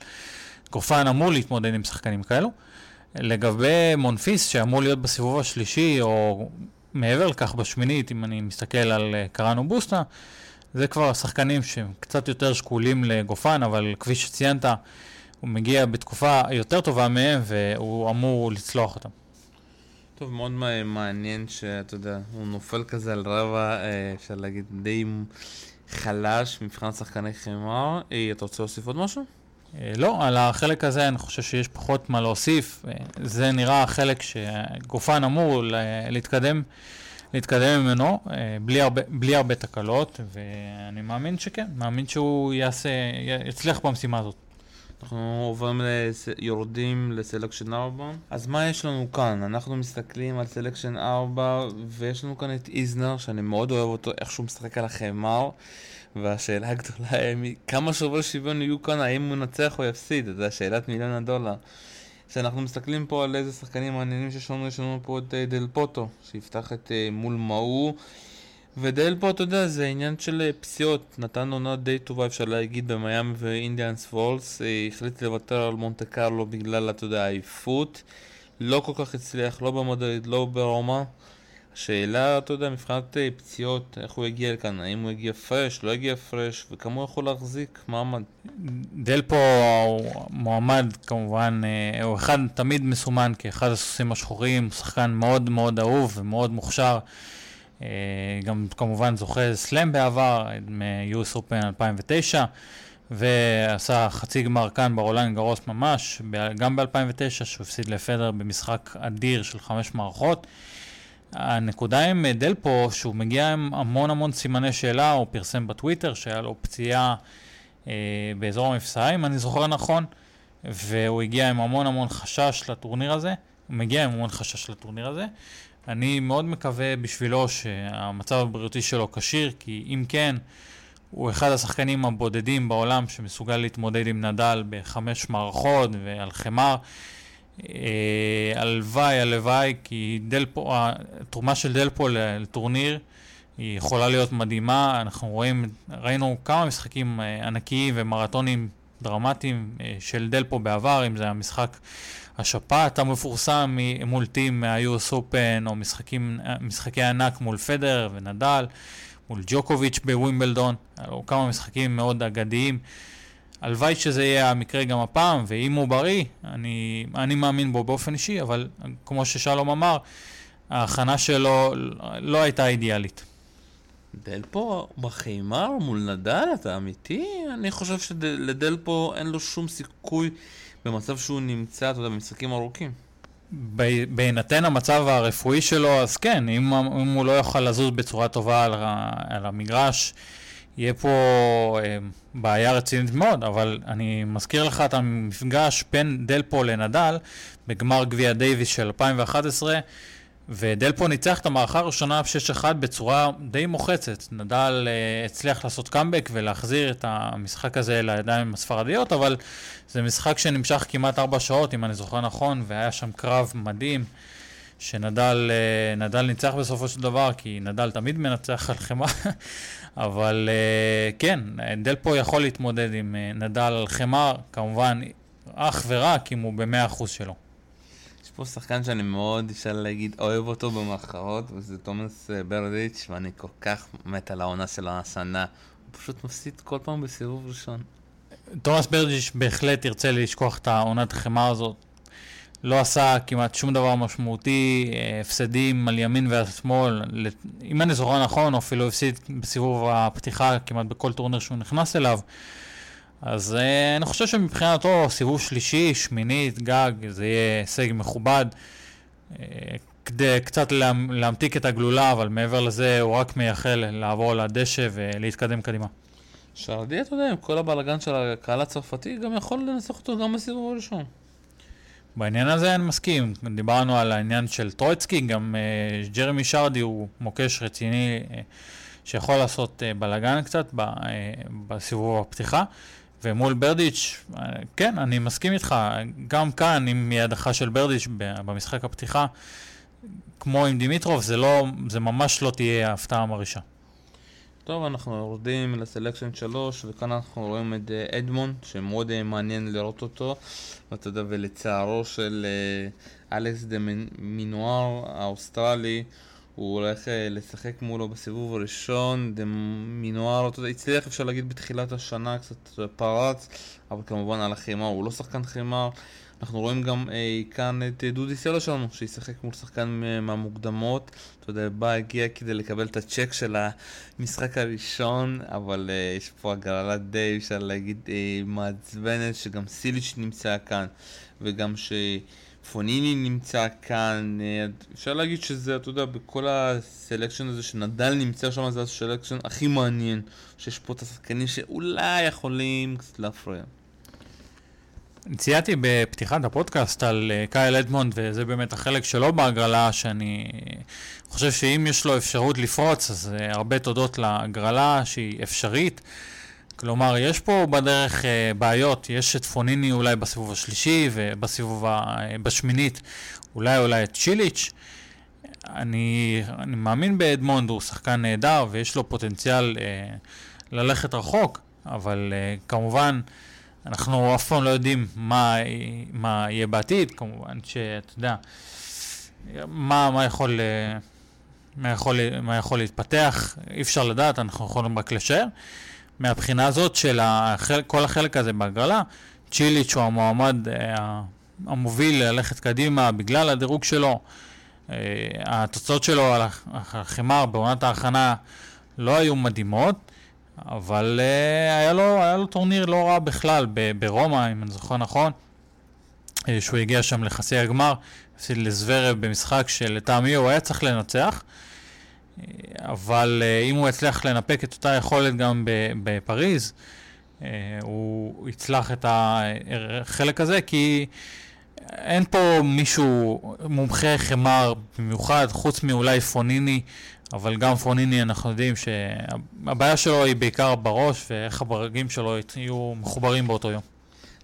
[SPEAKER 2] גופן אמור להתמודד עם שחקנים כאלו. לגבי מונפיס, שאמור להיות בסיבוב השלישי, או מעבר לכך בשמינית, אם אני מסתכל על אה, קראנו בוסטה, זה כבר שחקנים שהם קצת יותר שקולים לגופן, אבל כפי שציינת, הוא מגיע בתקופה יותר טובה מהם, והוא אמור לצלוח אותם.
[SPEAKER 1] טוב, מאוד מעניין שאתה יודע, הוא נופל כזה על רבע, אה, אפשר להגיד, די חלש מבחינת שחקני חמר. אה, אתה רוצה להוסיף עוד משהו?
[SPEAKER 2] אה, לא, על החלק הזה אני חושב שיש פחות מה להוסיף. זה נראה החלק שגופן אמור להתקדם. להתקדם ממנו אה, בלי הרבה, בלי הרבה תקלות, ואני מאמין שכן, מאמין שהוא יעשה, יצליח במשימה הזאת.
[SPEAKER 1] אנחנו עוברים, לס... יורדים ל selection 4. אז מה יש לנו כאן? אנחנו מסתכלים על selection 4, ויש לנו כאן את איזנר, שאני מאוד אוהב אותו, איך שהוא משחק על החימר. והשאלה הגדולה היא כמה שוברי שוויון יהיו כאן, האם הוא ינצח או יפסיד? זו השאלת מיליון הדולר. כשאנחנו מסתכלים פה על איזה שחקנים מעניינים שיש לנו, יש לנו פה את אה, דל פוטרו, שיפתח את אה, מול מאהו. ודל פה, אתה יודע, זה עניין של אה, פציעות. נתן עונה די טובה, אפשר להגיד, במיאמי ואינדיאנס וולס. החליט לוותר על מונטה קרלו בגלל, אתה יודע, העייפות. לא כל כך הצליח, לא במדריד, לא ברומא. השאלה, אתה יודע, מבחינת אה, פציעות, איך הוא יגיע לכאן, האם הוא יגיע פרש, לא יגיע פרש, וכמה הוא יכול להחזיק מעמד.
[SPEAKER 2] דלפו הוא מועמד, כמובן, אה, הוא אחד תמיד מסומן כאחד הסוסים השחורים, הוא שחקן מאוד מאוד אהוב ומאוד מוכשר. אה, גם כמובן זוכה סלאם בעבר, מ-US Open 2009, ועשה חצי גמר כאן ברולנד גרוס ממש, גם ב-2009, שהוא הפסיד לפדר במשחק אדיר של חמש מערכות. הנקודה עם דלפו, שהוא מגיע עם המון המון סימני שאלה, הוא פרסם בטוויטר שהיה לו פציעה אה, באזור המפסעה, אם אני זוכר נכון, והוא הגיע עם המון המון חשש לטורניר הזה, הוא מגיע עם המון חשש לטורניר הזה. אני מאוד מקווה בשבילו שהמצב הבריאותי שלו כשיר, כי אם כן, הוא אחד השחקנים הבודדים בעולם שמסוגל להתמודד עם נדל בחמש מערכות ועל חמר. אה, הלוואי, הלוואי, כי דלפו, התרומה של דלפו לטורניר היא יכולה להיות מדהימה. אנחנו רואים, ראינו כמה משחקים אה, ענקיים ומרתונים דרמטיים אה, של דלפו בעבר, אם זה המשחק השפעת המפורסם מול טים מה-US Open, או משחקים, משחקי ענק מול פדר ונדל, מול ג'וקוביץ' בווימבלדון, או כמה משחקים מאוד אגדיים. הלוואי שזה יהיה המקרה גם הפעם, ואם הוא בריא, אני, אני מאמין בו באופן אישי, אבל כמו ששלום אמר, ההכנה שלו לא הייתה אידיאלית.
[SPEAKER 1] דלפו בחיימר מול נדל, אתה אמיתי? אני חושב שלדלפו אין לו שום סיכוי במצב שהוא נמצא, אתה יודע, במשחקים ארוכים.
[SPEAKER 2] בהינתן המצב הרפואי שלו, אז כן, אם, אם הוא לא יוכל לזוז בצורה טובה על, על המגרש, יהיה פה אה, בעיה רצינית מאוד, אבל אני מזכיר לך את המפגש בין דלפו לנדל בגמר גביע דייוויס של 2011, ודלפו ניצח את המערכה הראשונה ב-6-1 בצורה די מוחצת. נדל uh, הצליח לעשות קאמבק ולהחזיר את המשחק הזה לידיים הספרדיות, אבל זה משחק שנמשך כמעט 4 שעות, אם אני זוכר נכון, והיה שם קרב מדהים. שנדל uh, ניצח בסופו של דבר, כי נדל תמיד מנצח על חמאה, אבל uh, כן, דלפו יכול להתמודד עם uh, נדל על חמאה, כמובן אך ורק אם הוא ב-100% שלו.
[SPEAKER 1] פה שחקן שאני מאוד, אפשר להגיד, אוהב אותו במחאות, וזה תומאס אה, ברדיץ', ואני כל כך מת על העונה של השנה. הוא פשוט מפסיד כל פעם בסיבוב ראשון.
[SPEAKER 2] תומאס ברדיץ' בהחלט ירצה לשכוח את העונת החמר הזאת. לא עשה כמעט שום דבר משמעותי, אה, הפסדים על ימין ועל שמאל. אם אני זוכר נכון, הוא אפילו הפסיד בסיבוב הפתיחה כמעט בכל טורניר שהוא נכנס אליו. אז uh, אני חושב שמבחינתו סיבוב שלישי, שמינית, גג, זה יהיה הישג מכובד. Uh, כדי קצת לה, להמתיק את הגלולה, אבל מעבר לזה הוא רק מייחל לעבור לדשא ולהתקדם קדימה.
[SPEAKER 1] שרדי, אתה יודע, עם כל הבלאגן של הקהל הצרפתי, גם יכול לנסח אותו גם בסיבוב הראשון.
[SPEAKER 2] בעניין הזה אני מסכים. דיברנו על העניין של טרויצקי, גם uh, ג'רמי שרדי הוא מוקש רציני uh, שיכול לעשות uh, בלאגן קצת ב, uh, בסיבוב הפתיחה. ומול ברדיץ', כן, אני מסכים איתך, גם כאן, עם ידך של ברדיץ' במשחק הפתיחה, כמו עם דימיטרוב, זה, לא, זה ממש לא תהיה ההפתעה המרעישה.
[SPEAKER 1] טוב, אנחנו יורדים לסלקשן 3, וכאן אנחנו רואים את אה, אדמון, שמאוד אה, מעניין לראות אותו, ואתה יודע, ולצערו של אה, אלכס דה מינאור האוסטרלי, הוא הולך לשחק מולו בסיבוב הראשון, מינאור, אתה יודע, הצליח אפשר להגיד בתחילת השנה, קצת פרץ, אבל כמובן על החימר, הוא לא שחקן חימר. אנחנו רואים גם אה, כאן את אה, דודי סלע שלנו, שישחק מול שחקן מהמוקדמות. אתה יודע, בא, הגיע כדי לקבל את הצ'ק של המשחק הראשון, אבל אה, יש פה הגרלה די, אפשר להגיד, אה, מעצבנת, שגם סיליץ' נמצא כאן, וגם ש... פוניני נמצא כאן, אה, אפשר להגיד שזה, אתה יודע, בכל ה selection הזה שנדל נמצא שם, זה ה selection הכי מעניין, שיש פה את השחקנים שאולי יכולים קצת להפריע.
[SPEAKER 2] ציינתי בפתיחת הפודקאסט על אה, קייל אדמונד, וזה באמת החלק שלו בהגרלה, שאני חושב שאם יש לו אפשרות לפרוץ, אז אה, הרבה תודות להגרלה שהיא אפשרית. כלומר, יש פה בדרך אה, בעיות, יש את פוניני אולי בסיבוב השלישי, ובסיבוב, ה... אה, בשמינית אולי אולי את צ'יליץ'. אני, אני מאמין באדמונד, הוא שחקן נהדר ויש לו פוטנציאל אה, ללכת רחוק, אבל אה, כמובן, אנחנו אף פעם לא יודעים מה, מה יהיה בעתיד, כמובן שאתה יודע, מה, מה, יכול, מה, יכול, מה יכול להתפתח, אי אפשר לדעת, אנחנו יכולים רק לשער. מהבחינה הזאת של החל, כל החלק הזה בהגרלה, צ'יליץ' הוא המועמד אה, המוביל ללכת קדימה בגלל הדירוג שלו. אה, התוצאות שלו על החמר בעונת ההכנה לא היו מדהימות, אבל אה, היה לו, היה לו טורניר לא רע בכלל ברומא, אם אני זוכר נכון, אה, שהוא הגיע שם לחצי הגמר, הפסיד לזוורב במשחק שלטעמי הוא היה צריך לנצח. אבל אם הוא יצליח לנפק את אותה יכולת גם בפריז, הוא יצלח את החלק הזה, כי אין פה מישהו מומחה חמר במיוחד, חוץ מאולי פוניני, אבל גם פוניני אנחנו יודעים שהבעיה שלו היא בעיקר בראש, ואיך הברגים שלו יהיו מחוברים באותו יום.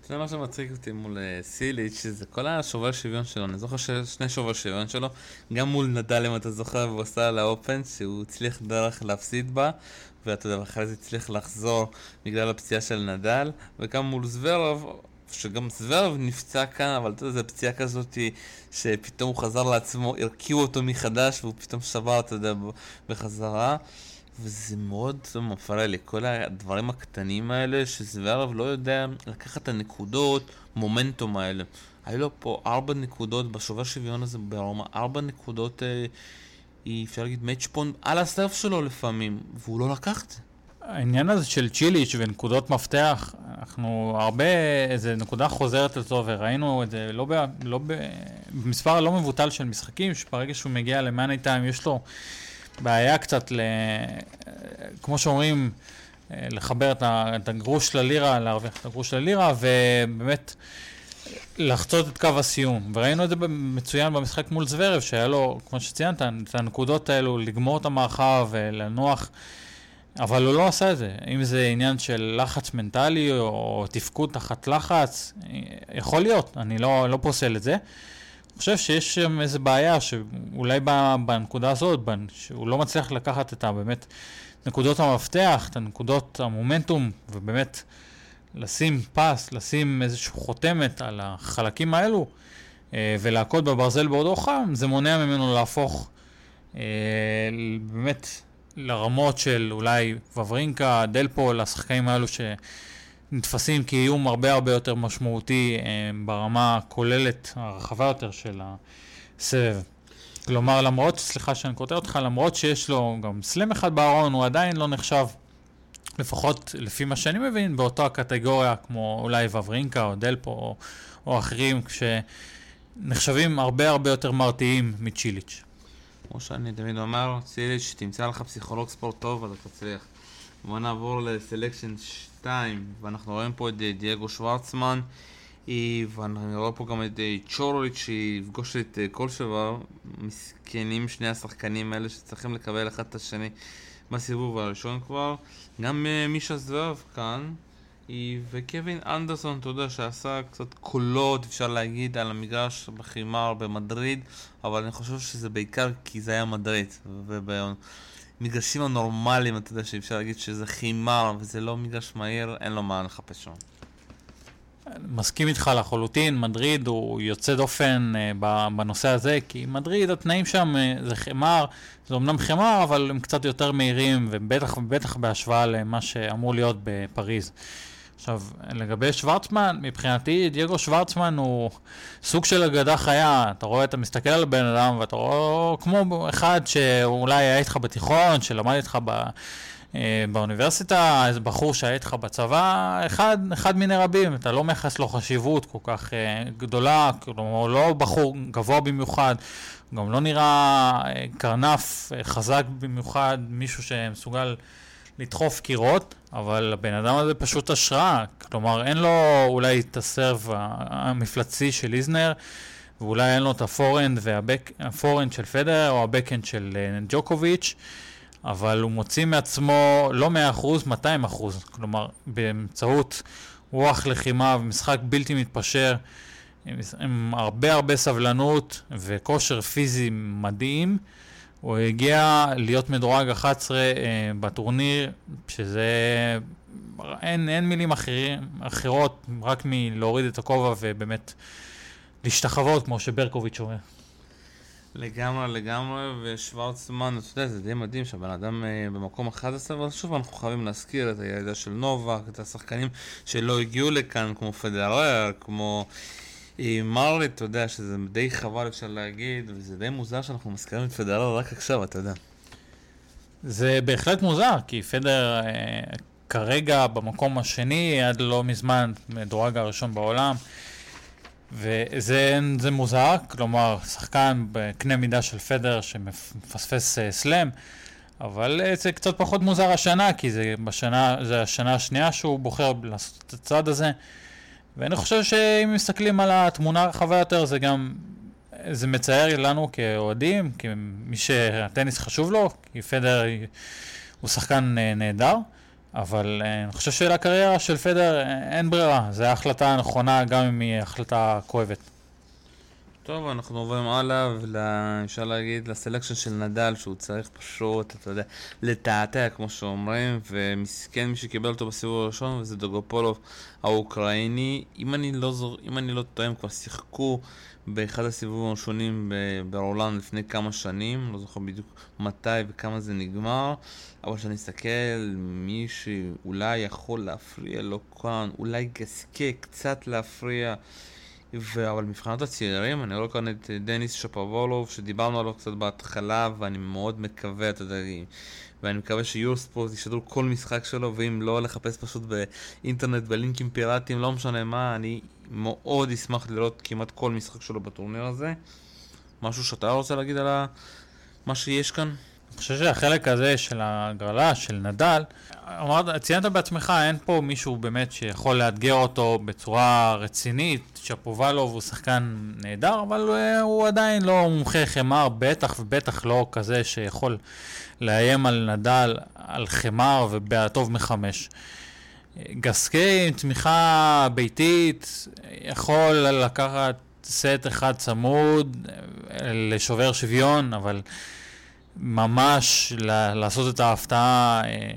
[SPEAKER 1] אתה יודע מה שמצחיק אותי מול uh, סיליץ', שזה כל השובר שוויון שלו, אני זוכר ששני שובר שוויון שלו, גם מול נדל אם אתה זוכר, והוא עשה על האופן, שהוא הצליח דרך להפסיד בה, ואתה יודע, אחרי זה הצליח לחזור בגלל הפציעה של נדל, וגם מול זוורוב, שגם זוורב נפצע כאן, אבל אתה יודע, זו פציעה כזאת שפתאום הוא חזר לעצמו, הרכיבו אותו מחדש והוא פתאום שבר, אתה יודע, בחזרה. וזה מאוד מפריע לי, כל הדברים הקטנים האלה, שזוורב לא יודע לקחת את הנקודות, מומנטום האלה. היו לו פה ארבע נקודות בשובר שוויון הזה ברומא, ארבע נקודות, אה, אפשר להגיד, מאץ' פונד על הסרף שלו לפעמים, והוא לא לקח את זה.
[SPEAKER 2] העניין הזה של צ'יליץ' ונקודות מפתח, אנחנו הרבה, איזה נקודה חוזרת לזה, וראינו את זה לא, ב, לא ב, במספר לא מבוטל של משחקים, שברגע שהוא מגיע למאני טיים יש לו בעיה קצת, ל, כמו שאומרים, לחבר את הגרוש ללירה, להרוויח את הגרוש ללירה, ובאמת לחצות את קו הסיום. וראינו את זה מצוין במשחק מול זוורב, שהיה לו, כמו שציינת, את הנקודות האלו, לגמור את המערכה ולנוח. אבל הוא לא עשה את זה. אם זה עניין של לחץ מנטלי או תפקוד תחת לחץ, יכול להיות, אני לא, לא פוסל את זה. אני חושב שיש שם איזו בעיה שאולי בנקודה הזאת, שהוא לא מצליח לקחת את הבאמת נקודות המפתח, את הנקודות המומנטום, ובאמת לשים פס, לשים איזושהי חותמת על החלקים האלו, אה, ולהכות בברזל בעודו חם, זה מונע ממנו להפוך אה, באמת לרמות של אולי וברינקה, דלפול, השחקנים האלו שנתפסים כאיום הרבה הרבה יותר משמעותי אה, ברמה הכוללת, הרחבה יותר של הסבב. כלומר, למרות, סליחה שאני קוטע אותך, למרות שיש לו גם סלם אחד בארון, הוא עדיין לא נחשב, לפחות לפי מה שאני מבין, באותה הקטגוריה כמו אולי וברינקה או דלפו או, או אחרים, שנחשבים הרבה הרבה יותר מרתיעים מצ'יליץ'.
[SPEAKER 1] כמו שאני תמיד אומר, ציליץ', שתמצא לך פסיכולוג ספורט טוב, אז אתה תצליח. בוא נעבור לסלקשן 2, ואנחנו רואים פה את דייגו שוורצמן, ואני רואה פה גם את צ'ורוליץ' שיפגוש את כל שבר, מסכנים שני השחקנים האלה שצריכים לקבל אחד את השני בסיבוב הראשון כבר. גם מישה זוהב כאן. וקווין אנדרסון, אתה יודע, שעשה קצת קולות, אפשר להגיד, על המגרש בחימר במדריד, אבל אני חושב שזה בעיקר כי זה היה מדריד. ובמגרשים הנורמליים, אתה יודע, שאפשר להגיד שזה חימר וזה לא מגרש מהיר, אין לו מה לחפש שם.
[SPEAKER 2] מסכים איתך לחלוטין, מדריד הוא יוצא דופן uh, בנושא הזה, כי מדריד, התנאים שם uh, זה חמר, זה אמנם חמר, אבל הם קצת יותר מהירים, ובטח ובטח בהשוואה למה שאמור להיות בפריז. עכשיו, לגבי שוורצמן, מבחינתי דייגו שוורצמן הוא סוג של אגדה חיה. אתה רואה, אתה מסתכל על בן אדם ואתה רואה כמו אחד שאולי היה איתך בתיכון, שלמד איתך ב... אה, באוניברסיטה, איזה בחור שהיה איתך בצבא, אחד, אחד מיני רבים, אתה לא מייחס לו חשיבות כל כך uh, גדולה, כלומר, לא בחור גבוה במיוחד, גם לא נראה uh, קרנף uh, חזק במיוחד, מישהו שמסוגל לדחוף קירות, אבל הבן אדם הזה פשוט השראה. כלומר, אין לו אולי את הסרב המפלצי של איזנר, ואולי אין לו את הפורנד והפורנד של פדר או הבקאנד של אה, ג'וקוביץ', אבל הוא מוציא מעצמו לא 100%, 200%. כלומר, באמצעות רוח לחימה ומשחק בלתי מתפשר, עם, עם הרבה הרבה סבלנות וכושר פיזי מדהים, הוא הגיע להיות מדורג 11 אה, בטורניר, שזה... אין, אין מילים אחרים, אחרות רק מלהוריד את הכובע ובאמת להשתחוות, כמו שברקוביץ' אומר.
[SPEAKER 1] לגמרי, לגמרי, ושוורצמן, אתה יודע, זה די מדהים שהבן אדם אה, במקום 11, אבל שוב אנחנו חייבים להזכיר את הירידה של נובק, את השחקנים שלא הגיעו לכאן, כמו פדרר, כמו מרלי, אתה יודע, שזה די חבל אפשר להגיד, וזה די מוזר שאנחנו מזכירים את פדרר רק עכשיו, אתה יודע.
[SPEAKER 2] זה בהחלט מוזר, כי פדר אה, כרגע במקום השני, עד לא מזמן, מדורג הראשון בעולם. וזה מוזר, כלומר, שחקן בקנה מידה של פדר שמפספס uh, סלאם, אבל uh, זה קצת פחות מוזר השנה, כי זה בשנה, זה השנה השנייה שהוא בוחר לעשות את הצעד הזה, ואני חושב שאם מסתכלים על התמונה הרחבה יותר, זה גם, זה מצייר לנו כאוהדים, כמי שהטניס חשוב לו, כי פדר הוא שחקן uh, נהדר. אבל אה, אני חושב שלקריירה של פדר אה, אין ברירה, זו ההחלטה הנכונה גם אם היא החלטה כואבת.
[SPEAKER 1] טוב, אנחנו עוברים הלאה, אפשר להגיד, לסלקשן של נדל, שהוא צריך פשוט, אתה יודע, לתעתע, כמו שאומרים, ומסכן מי שקיבל אותו בסיבוב הראשון, וזה דוגופולוב האוקראיני. אם אני לא, זור... אם אני לא טועה, הם כבר שיחקו באחד הסיבובים הראשונים ברולנד לפני כמה שנים, לא זוכר בדיוק מתי וכמה זה נגמר, אבל כשאני אסתכל, מי שאולי יכול להפריע לו כאן, אולי גסקה קצת להפריע. ו... אבל מבחינת הצעירים, אני רואה כאן את דניס שפרבולוב, שדיברנו עליו קצת בהתחלה, ואני מאוד מקווה, אתה יודע, ואני מקווה שיורספורט ישדרו כל משחק שלו, ואם לא, לחפש פשוט באינטרנט, בלינקים פיראטיים, לא משנה מה, אני מאוד אשמח לראות כמעט כל משחק שלו בטורניר הזה. משהו שאתה רוצה להגיד על מה שיש כאן?
[SPEAKER 2] אני חושב שהחלק הזה של ההגרלה, של נדל, אמרת, ציינת בעצמך, אין פה מישהו באמת שיכול לאתגר אותו בצורה רצינית. שפובלוב הוא שחקן נהדר, אבל הוא, הוא עדיין לא מומחה חמר, בטח ובטח לא כזה שיכול לאיים על נדל, על חמר ובהטוב מחמש. גסקי עם תמיכה ביתית יכול לקחת סט אחד צמוד לשובר שוויון, אבל ממש לעשות את ההפתעה אה,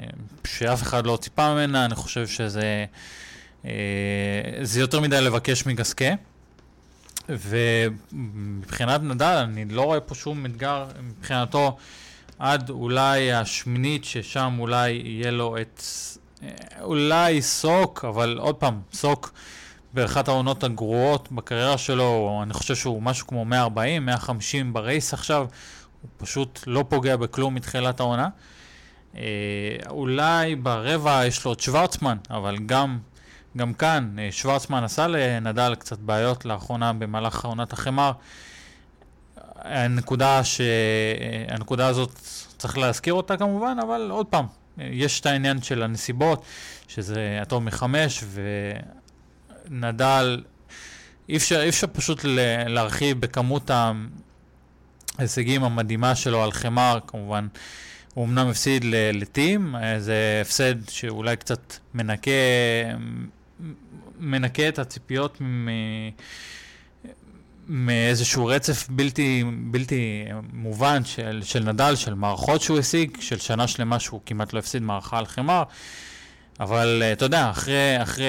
[SPEAKER 2] שאף אחד לא ציפה ממנה, אני חושב שזה אה, זה יותר מדי לבקש מגסקה. ומבחינת נדל, אני לא רואה פה שום אתגר מבחינתו עד אולי השמינית, ששם אולי יהיה לו את... אה, אולי סוק, אבל עוד פעם, סוק באחת העונות הגרועות בקריירה שלו, אני חושב שהוא משהו כמו 140, 150 ברייס עכשיו, הוא פשוט לא פוגע בכלום מתחילת העונה. אה, אולי ברבע יש לו את שוורצמן, אבל גם, גם כאן אה, שוורצמן עשה לנדל קצת בעיות לאחרונה במהלך עונת החמר. הנקודה, ש... הנקודה הזאת צריך להזכיר אותה כמובן, אבל עוד פעם, יש את העניין של הנסיבות, שזה אטום מחמש, ונדל, אי אפשר, אי אפשר פשוט להרחיב בכמות ההישגים המדהימה שלו על חמר, כמובן. הוא אמנם הפסיד לטים, זה הפסד שאולי קצת מנקה, מנקה את הציפיות מ... מאיזשהו רצף בלתי, בלתי מובן של, של נדל, של מערכות שהוא השיג, של שנה שלמה שהוא כמעט לא הפסיד מערכה על חמר. אבל אתה יודע, אחרי, אחרי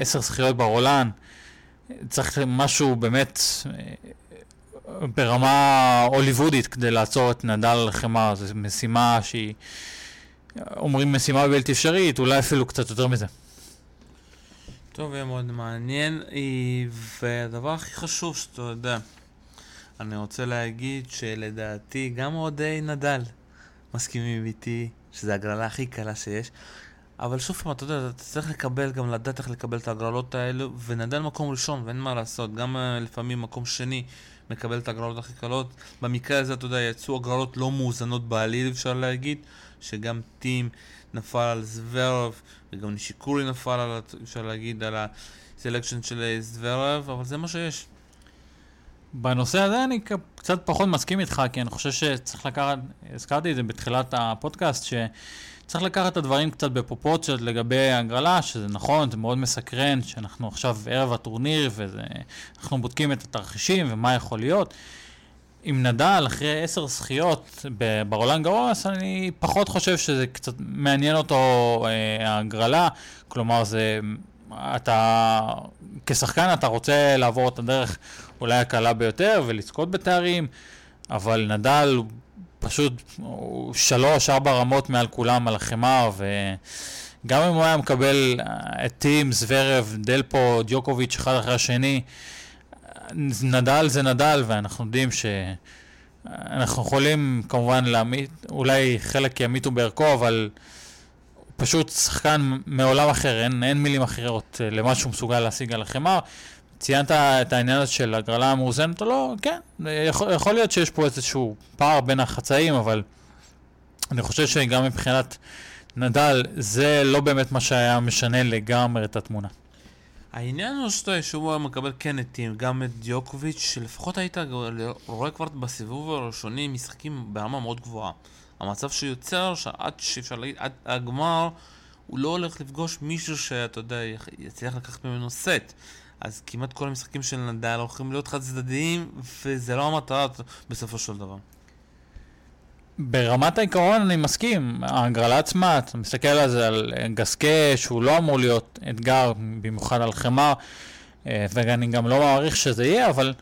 [SPEAKER 2] עשר זכיות ברולן, צריך משהו באמת ברמה הוליוודית כדי לעצור את נדל חמר. זו משימה שהיא, אומרים משימה בלתי אפשרית, אולי אפילו קצת יותר מזה.
[SPEAKER 1] טוב, יהיה מאוד מעניין, והדבר הכי חשוב שאתה יודע, אני רוצה להגיד שלדעתי גם אוהדי נדל מסכימים איתי שזו הגרלה הכי קלה שיש, אבל שוב פעם, אתה יודע, אתה צריך לקבל, גם לדעת איך לקבל את ההגרלות האלו, ונדל מקום ראשון, ואין מה לעשות, גם אה, לפעמים מקום שני מקבל את ההגרלות הכי קלות. במקרה הזה, אתה יודע, יצאו הגרלות לא מאוזנות בעליל, אפשר להגיד, שגם טים נפל על זוורב, וגם נישיקורי נפל על, אפשר להגיד, על הסלקשן של זוורב, אבל זה מה שיש.
[SPEAKER 2] בנושא הזה אני קצת פחות מסכים איתך, כי אני חושב שצריך לקחת, הזכרתי את זה בתחילת הפודקאסט, שצריך לקחת את הדברים קצת בפרופורציות לגבי הגרלה, שזה נכון, זה מאוד מסקרן, שאנחנו עכשיו ערב הטורניר, ואנחנו בודקים את התרחישים ומה יכול להיות. עם נדל אחרי עשר זכיות ברולנד גרוס, אני פחות חושב שזה קצת מעניין אותו אה, ההגרלה. כלומר, זה, אתה, כשחקן אתה רוצה לעבור את הדרך אולי הקלה ביותר ולזכות בתארים, אבל נדל פשוט הוא שלוש, ארבע רמות מעל כולם על החמר, וגם אם הוא היה מקבל אה, את טים, זוורב, דלפו, דיוקוביץ' אחד אחרי השני, נדל זה נדל, ואנחנו יודעים שאנחנו יכולים כמובן להמית, אולי חלק ימיתו בערכו, אבל פשוט שחקן מעולם אחר, אין, אין מילים אחרות אה, למה שהוא מסוגל להשיג על החמר. ציינת את העניין הזה של הגרלה המאוזנת או לא, כן, יכול, יכול להיות שיש פה איזשהו פער בין החצאים, אבל אני חושב שגם מבחינת נדל, זה לא באמת מה שהיה משנה לגמרי את התמונה.
[SPEAKER 1] העניין הוא שאתה שהוא מקבל כן עטים, גם את דיוקוביץ', שלפחות היית רואה כבר בסיבוב הראשוני משחקים ברמה מאוד גבוהה. המצב שיוצר שעד שאפשר להגיד, עד הגמר, הוא לא הולך לפגוש מישהו שאתה יודע, יצליח לקחת ממנו סט. אז כמעט כל המשחקים של נדל הולכים להיות חד צדדיים, וזה לא המטרה בסופו של דבר.
[SPEAKER 2] ברמת העיקרון אני מסכים, ההגרלה עצמה, אתה מסתכל על זה, על גסקה, שהוא לא אמור להיות אתגר, במיוחד על חמר, אה, ואני גם לא מעריך שזה יהיה, אבל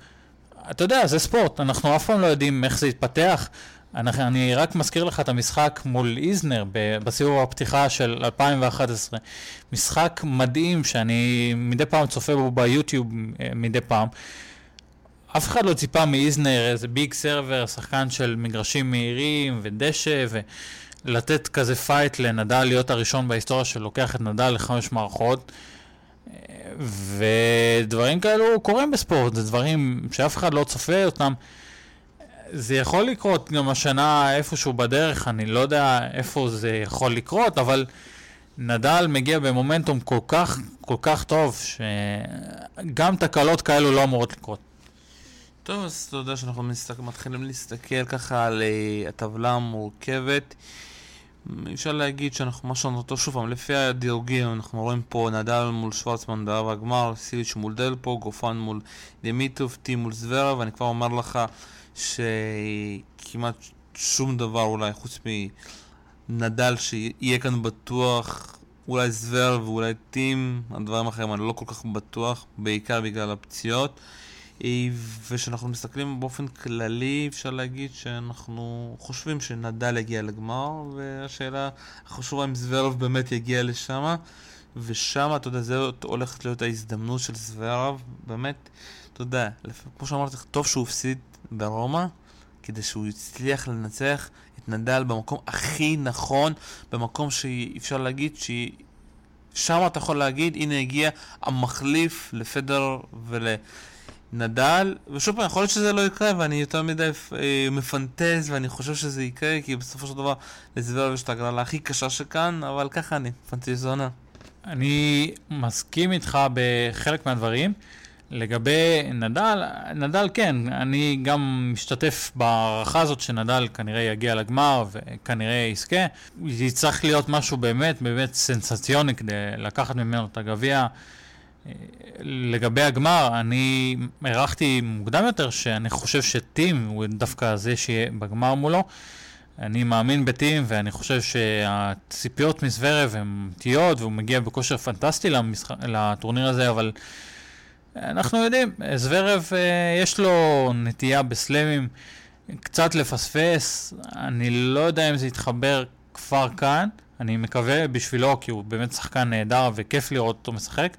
[SPEAKER 2] אתה יודע, זה ספורט, אנחנו אף פעם לא יודעים איך זה יתפתח. אני, אני רק מזכיר לך את המשחק מול איזנר בסיבוב הפתיחה של 2011. משחק מדהים שאני מדי פעם צופה בו ביוטיוב אה, מדי פעם. אף אחד לא ציפה מאיזנר איזה big server, שחקן של מגרשים מהירים ודשא, ולתת כזה fight לנדל להיות הראשון בהיסטוריה שלוקח את נדל לחמש מערכות. ודברים כאלו קורים בספורט, זה דברים שאף אחד לא צופה אותם. זה יכול לקרות גם השנה איפשהו בדרך, אני לא יודע איפה זה יכול לקרות, אבל נדל מגיע במומנטום כל כך, כל כך טוב, שגם תקלות כאלו לא אמורות לקרות.
[SPEAKER 1] טוב, אז אתה יודע שאנחנו מסתק... מתחילים להסתכל ככה על uh, הטבלה המורכבת. אפשר להגיד שאנחנו, מה שאנחנו שוב פעם, לפי הדירוגים, אנחנו רואים פה נדל מול שוורצמן ברב הגמר, סיליץ' מול דלפו, גופן מול דמיטוב, טי מול זוורה, ואני כבר אומר לך שכמעט שום דבר אולי חוץ מנדל שיהיה כאן בטוח, אולי זוור ואולי טים, הדברים האחרים אני לא כל כך בטוח, בעיקר בגלל הפציעות. וכשאנחנו מסתכלים באופן כללי, אפשר להגיד שאנחנו חושבים שנדל יגיע לגמר, והשאלה החשובה אם זוורב באמת יגיע לשם, ושם, אתה יודע, זה הולכת להיות ההזדמנות של זוורב, באמת, אתה יודע, כמו שאמרתי, טוב שהוא הפסיד ברומא, כדי שהוא יצליח לנצח את נדל במקום הכי נכון, במקום שאפשר להגיד שהיא... שם אתה יכול להגיד, הנה הגיע המחליף לפדר ול... נדל, ושוב פעם, יכול להיות שזה לא יקרה, ואני יותר מדי אה, מפנטז, ואני חושב שזה יקרה, כי בסופו של דבר לזוורב יש את הגרלה הכי קשה שכאן, אבל ככה אני, פנטזונה.
[SPEAKER 2] אני מסכים איתך בחלק מהדברים. לגבי נדל, נדל כן, אני גם משתתף בהערכה הזאת שנדל כנראה יגיע לגמר וכנראה יזכה. יצטרך להיות משהו באמת באמת סנסציוני כדי לקחת ממנו את הגביע. לגבי הגמר, אני הערכתי מוקדם יותר שאני חושב שטים הוא דווקא זה שיהיה בגמר מולו. אני מאמין בטים ואני חושב שהציפיות מסוורב הן אמיתיות והוא מגיע בכושר פנטסטי למשח... לטורניר הזה, אבל אנחנו יודעים, זוורב אה, יש לו נטייה בסלמים קצת לפספס, אני לא יודע אם זה יתחבר כבר כאן, אני מקווה בשבילו כי הוא באמת שחקן נהדר וכיף לראות אותו משחק.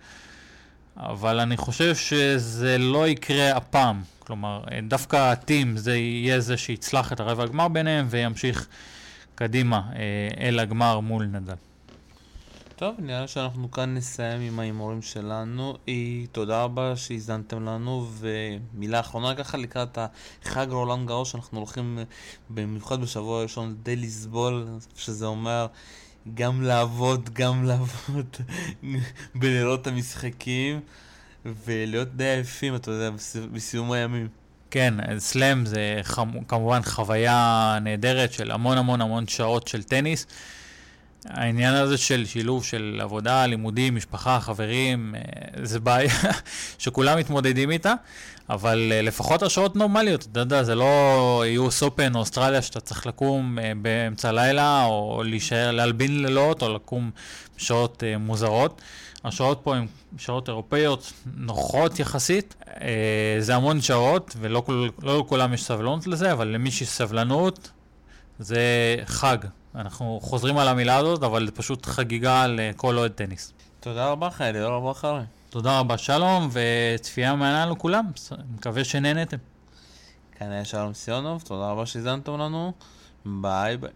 [SPEAKER 2] אבל אני חושב שזה לא יקרה הפעם. כלומר, דווקא הטים זה יהיה זה שיצלח את הרבע הגמר ביניהם וימשיך קדימה אה, אל הגמר מול נדל.
[SPEAKER 1] טוב, נראה שאנחנו כאן נסיים עם ההימורים שלנו. תודה רבה שהזדנתם לנו, ומילה אחרונה ככה לקראת החג רולנד גאו שאנחנו הולכים במיוחד בשבוע הראשון די לסבול, שזה אומר גם לעבוד, גם לעבוד בלילות המשחקים ולהיות די עייפים, אתה יודע, בסיום הימים.
[SPEAKER 2] כן, סלאם זה חמ... כמובן חוויה נהדרת של המון המון המון שעות של טניס. העניין הזה של שילוב של עבודה, לימודים, משפחה, חברים, אה, זה בעיה שכולם מתמודדים איתה, אבל אה, לפחות השעות נורמליות, אתה יודע, זה לא Open או אוסטרליה שאתה צריך לקום אה, באמצע הלילה, או להישאר, להלבין לילות, או לקום בשעות מוזרות. השעות פה הן שעות אירופאיות נוחות יחסית, זה המון שעות, ולא לא לכולם יש סבלנות לזה, אבל למי שיש סבלנות, זה חג. אנחנו חוזרים על המילה הזאת, אבל זה פשוט חגיגה לכל אוהד טניס.
[SPEAKER 1] תודה רבה חיילי, תודה רבה חרי.
[SPEAKER 2] תודה רבה, שלום, וצפייה מעניינה לכולם. מקווה שנהנתם.
[SPEAKER 1] כאן היה שלום סיונוב, תודה רבה שהזנתם לנו. ביי ביי.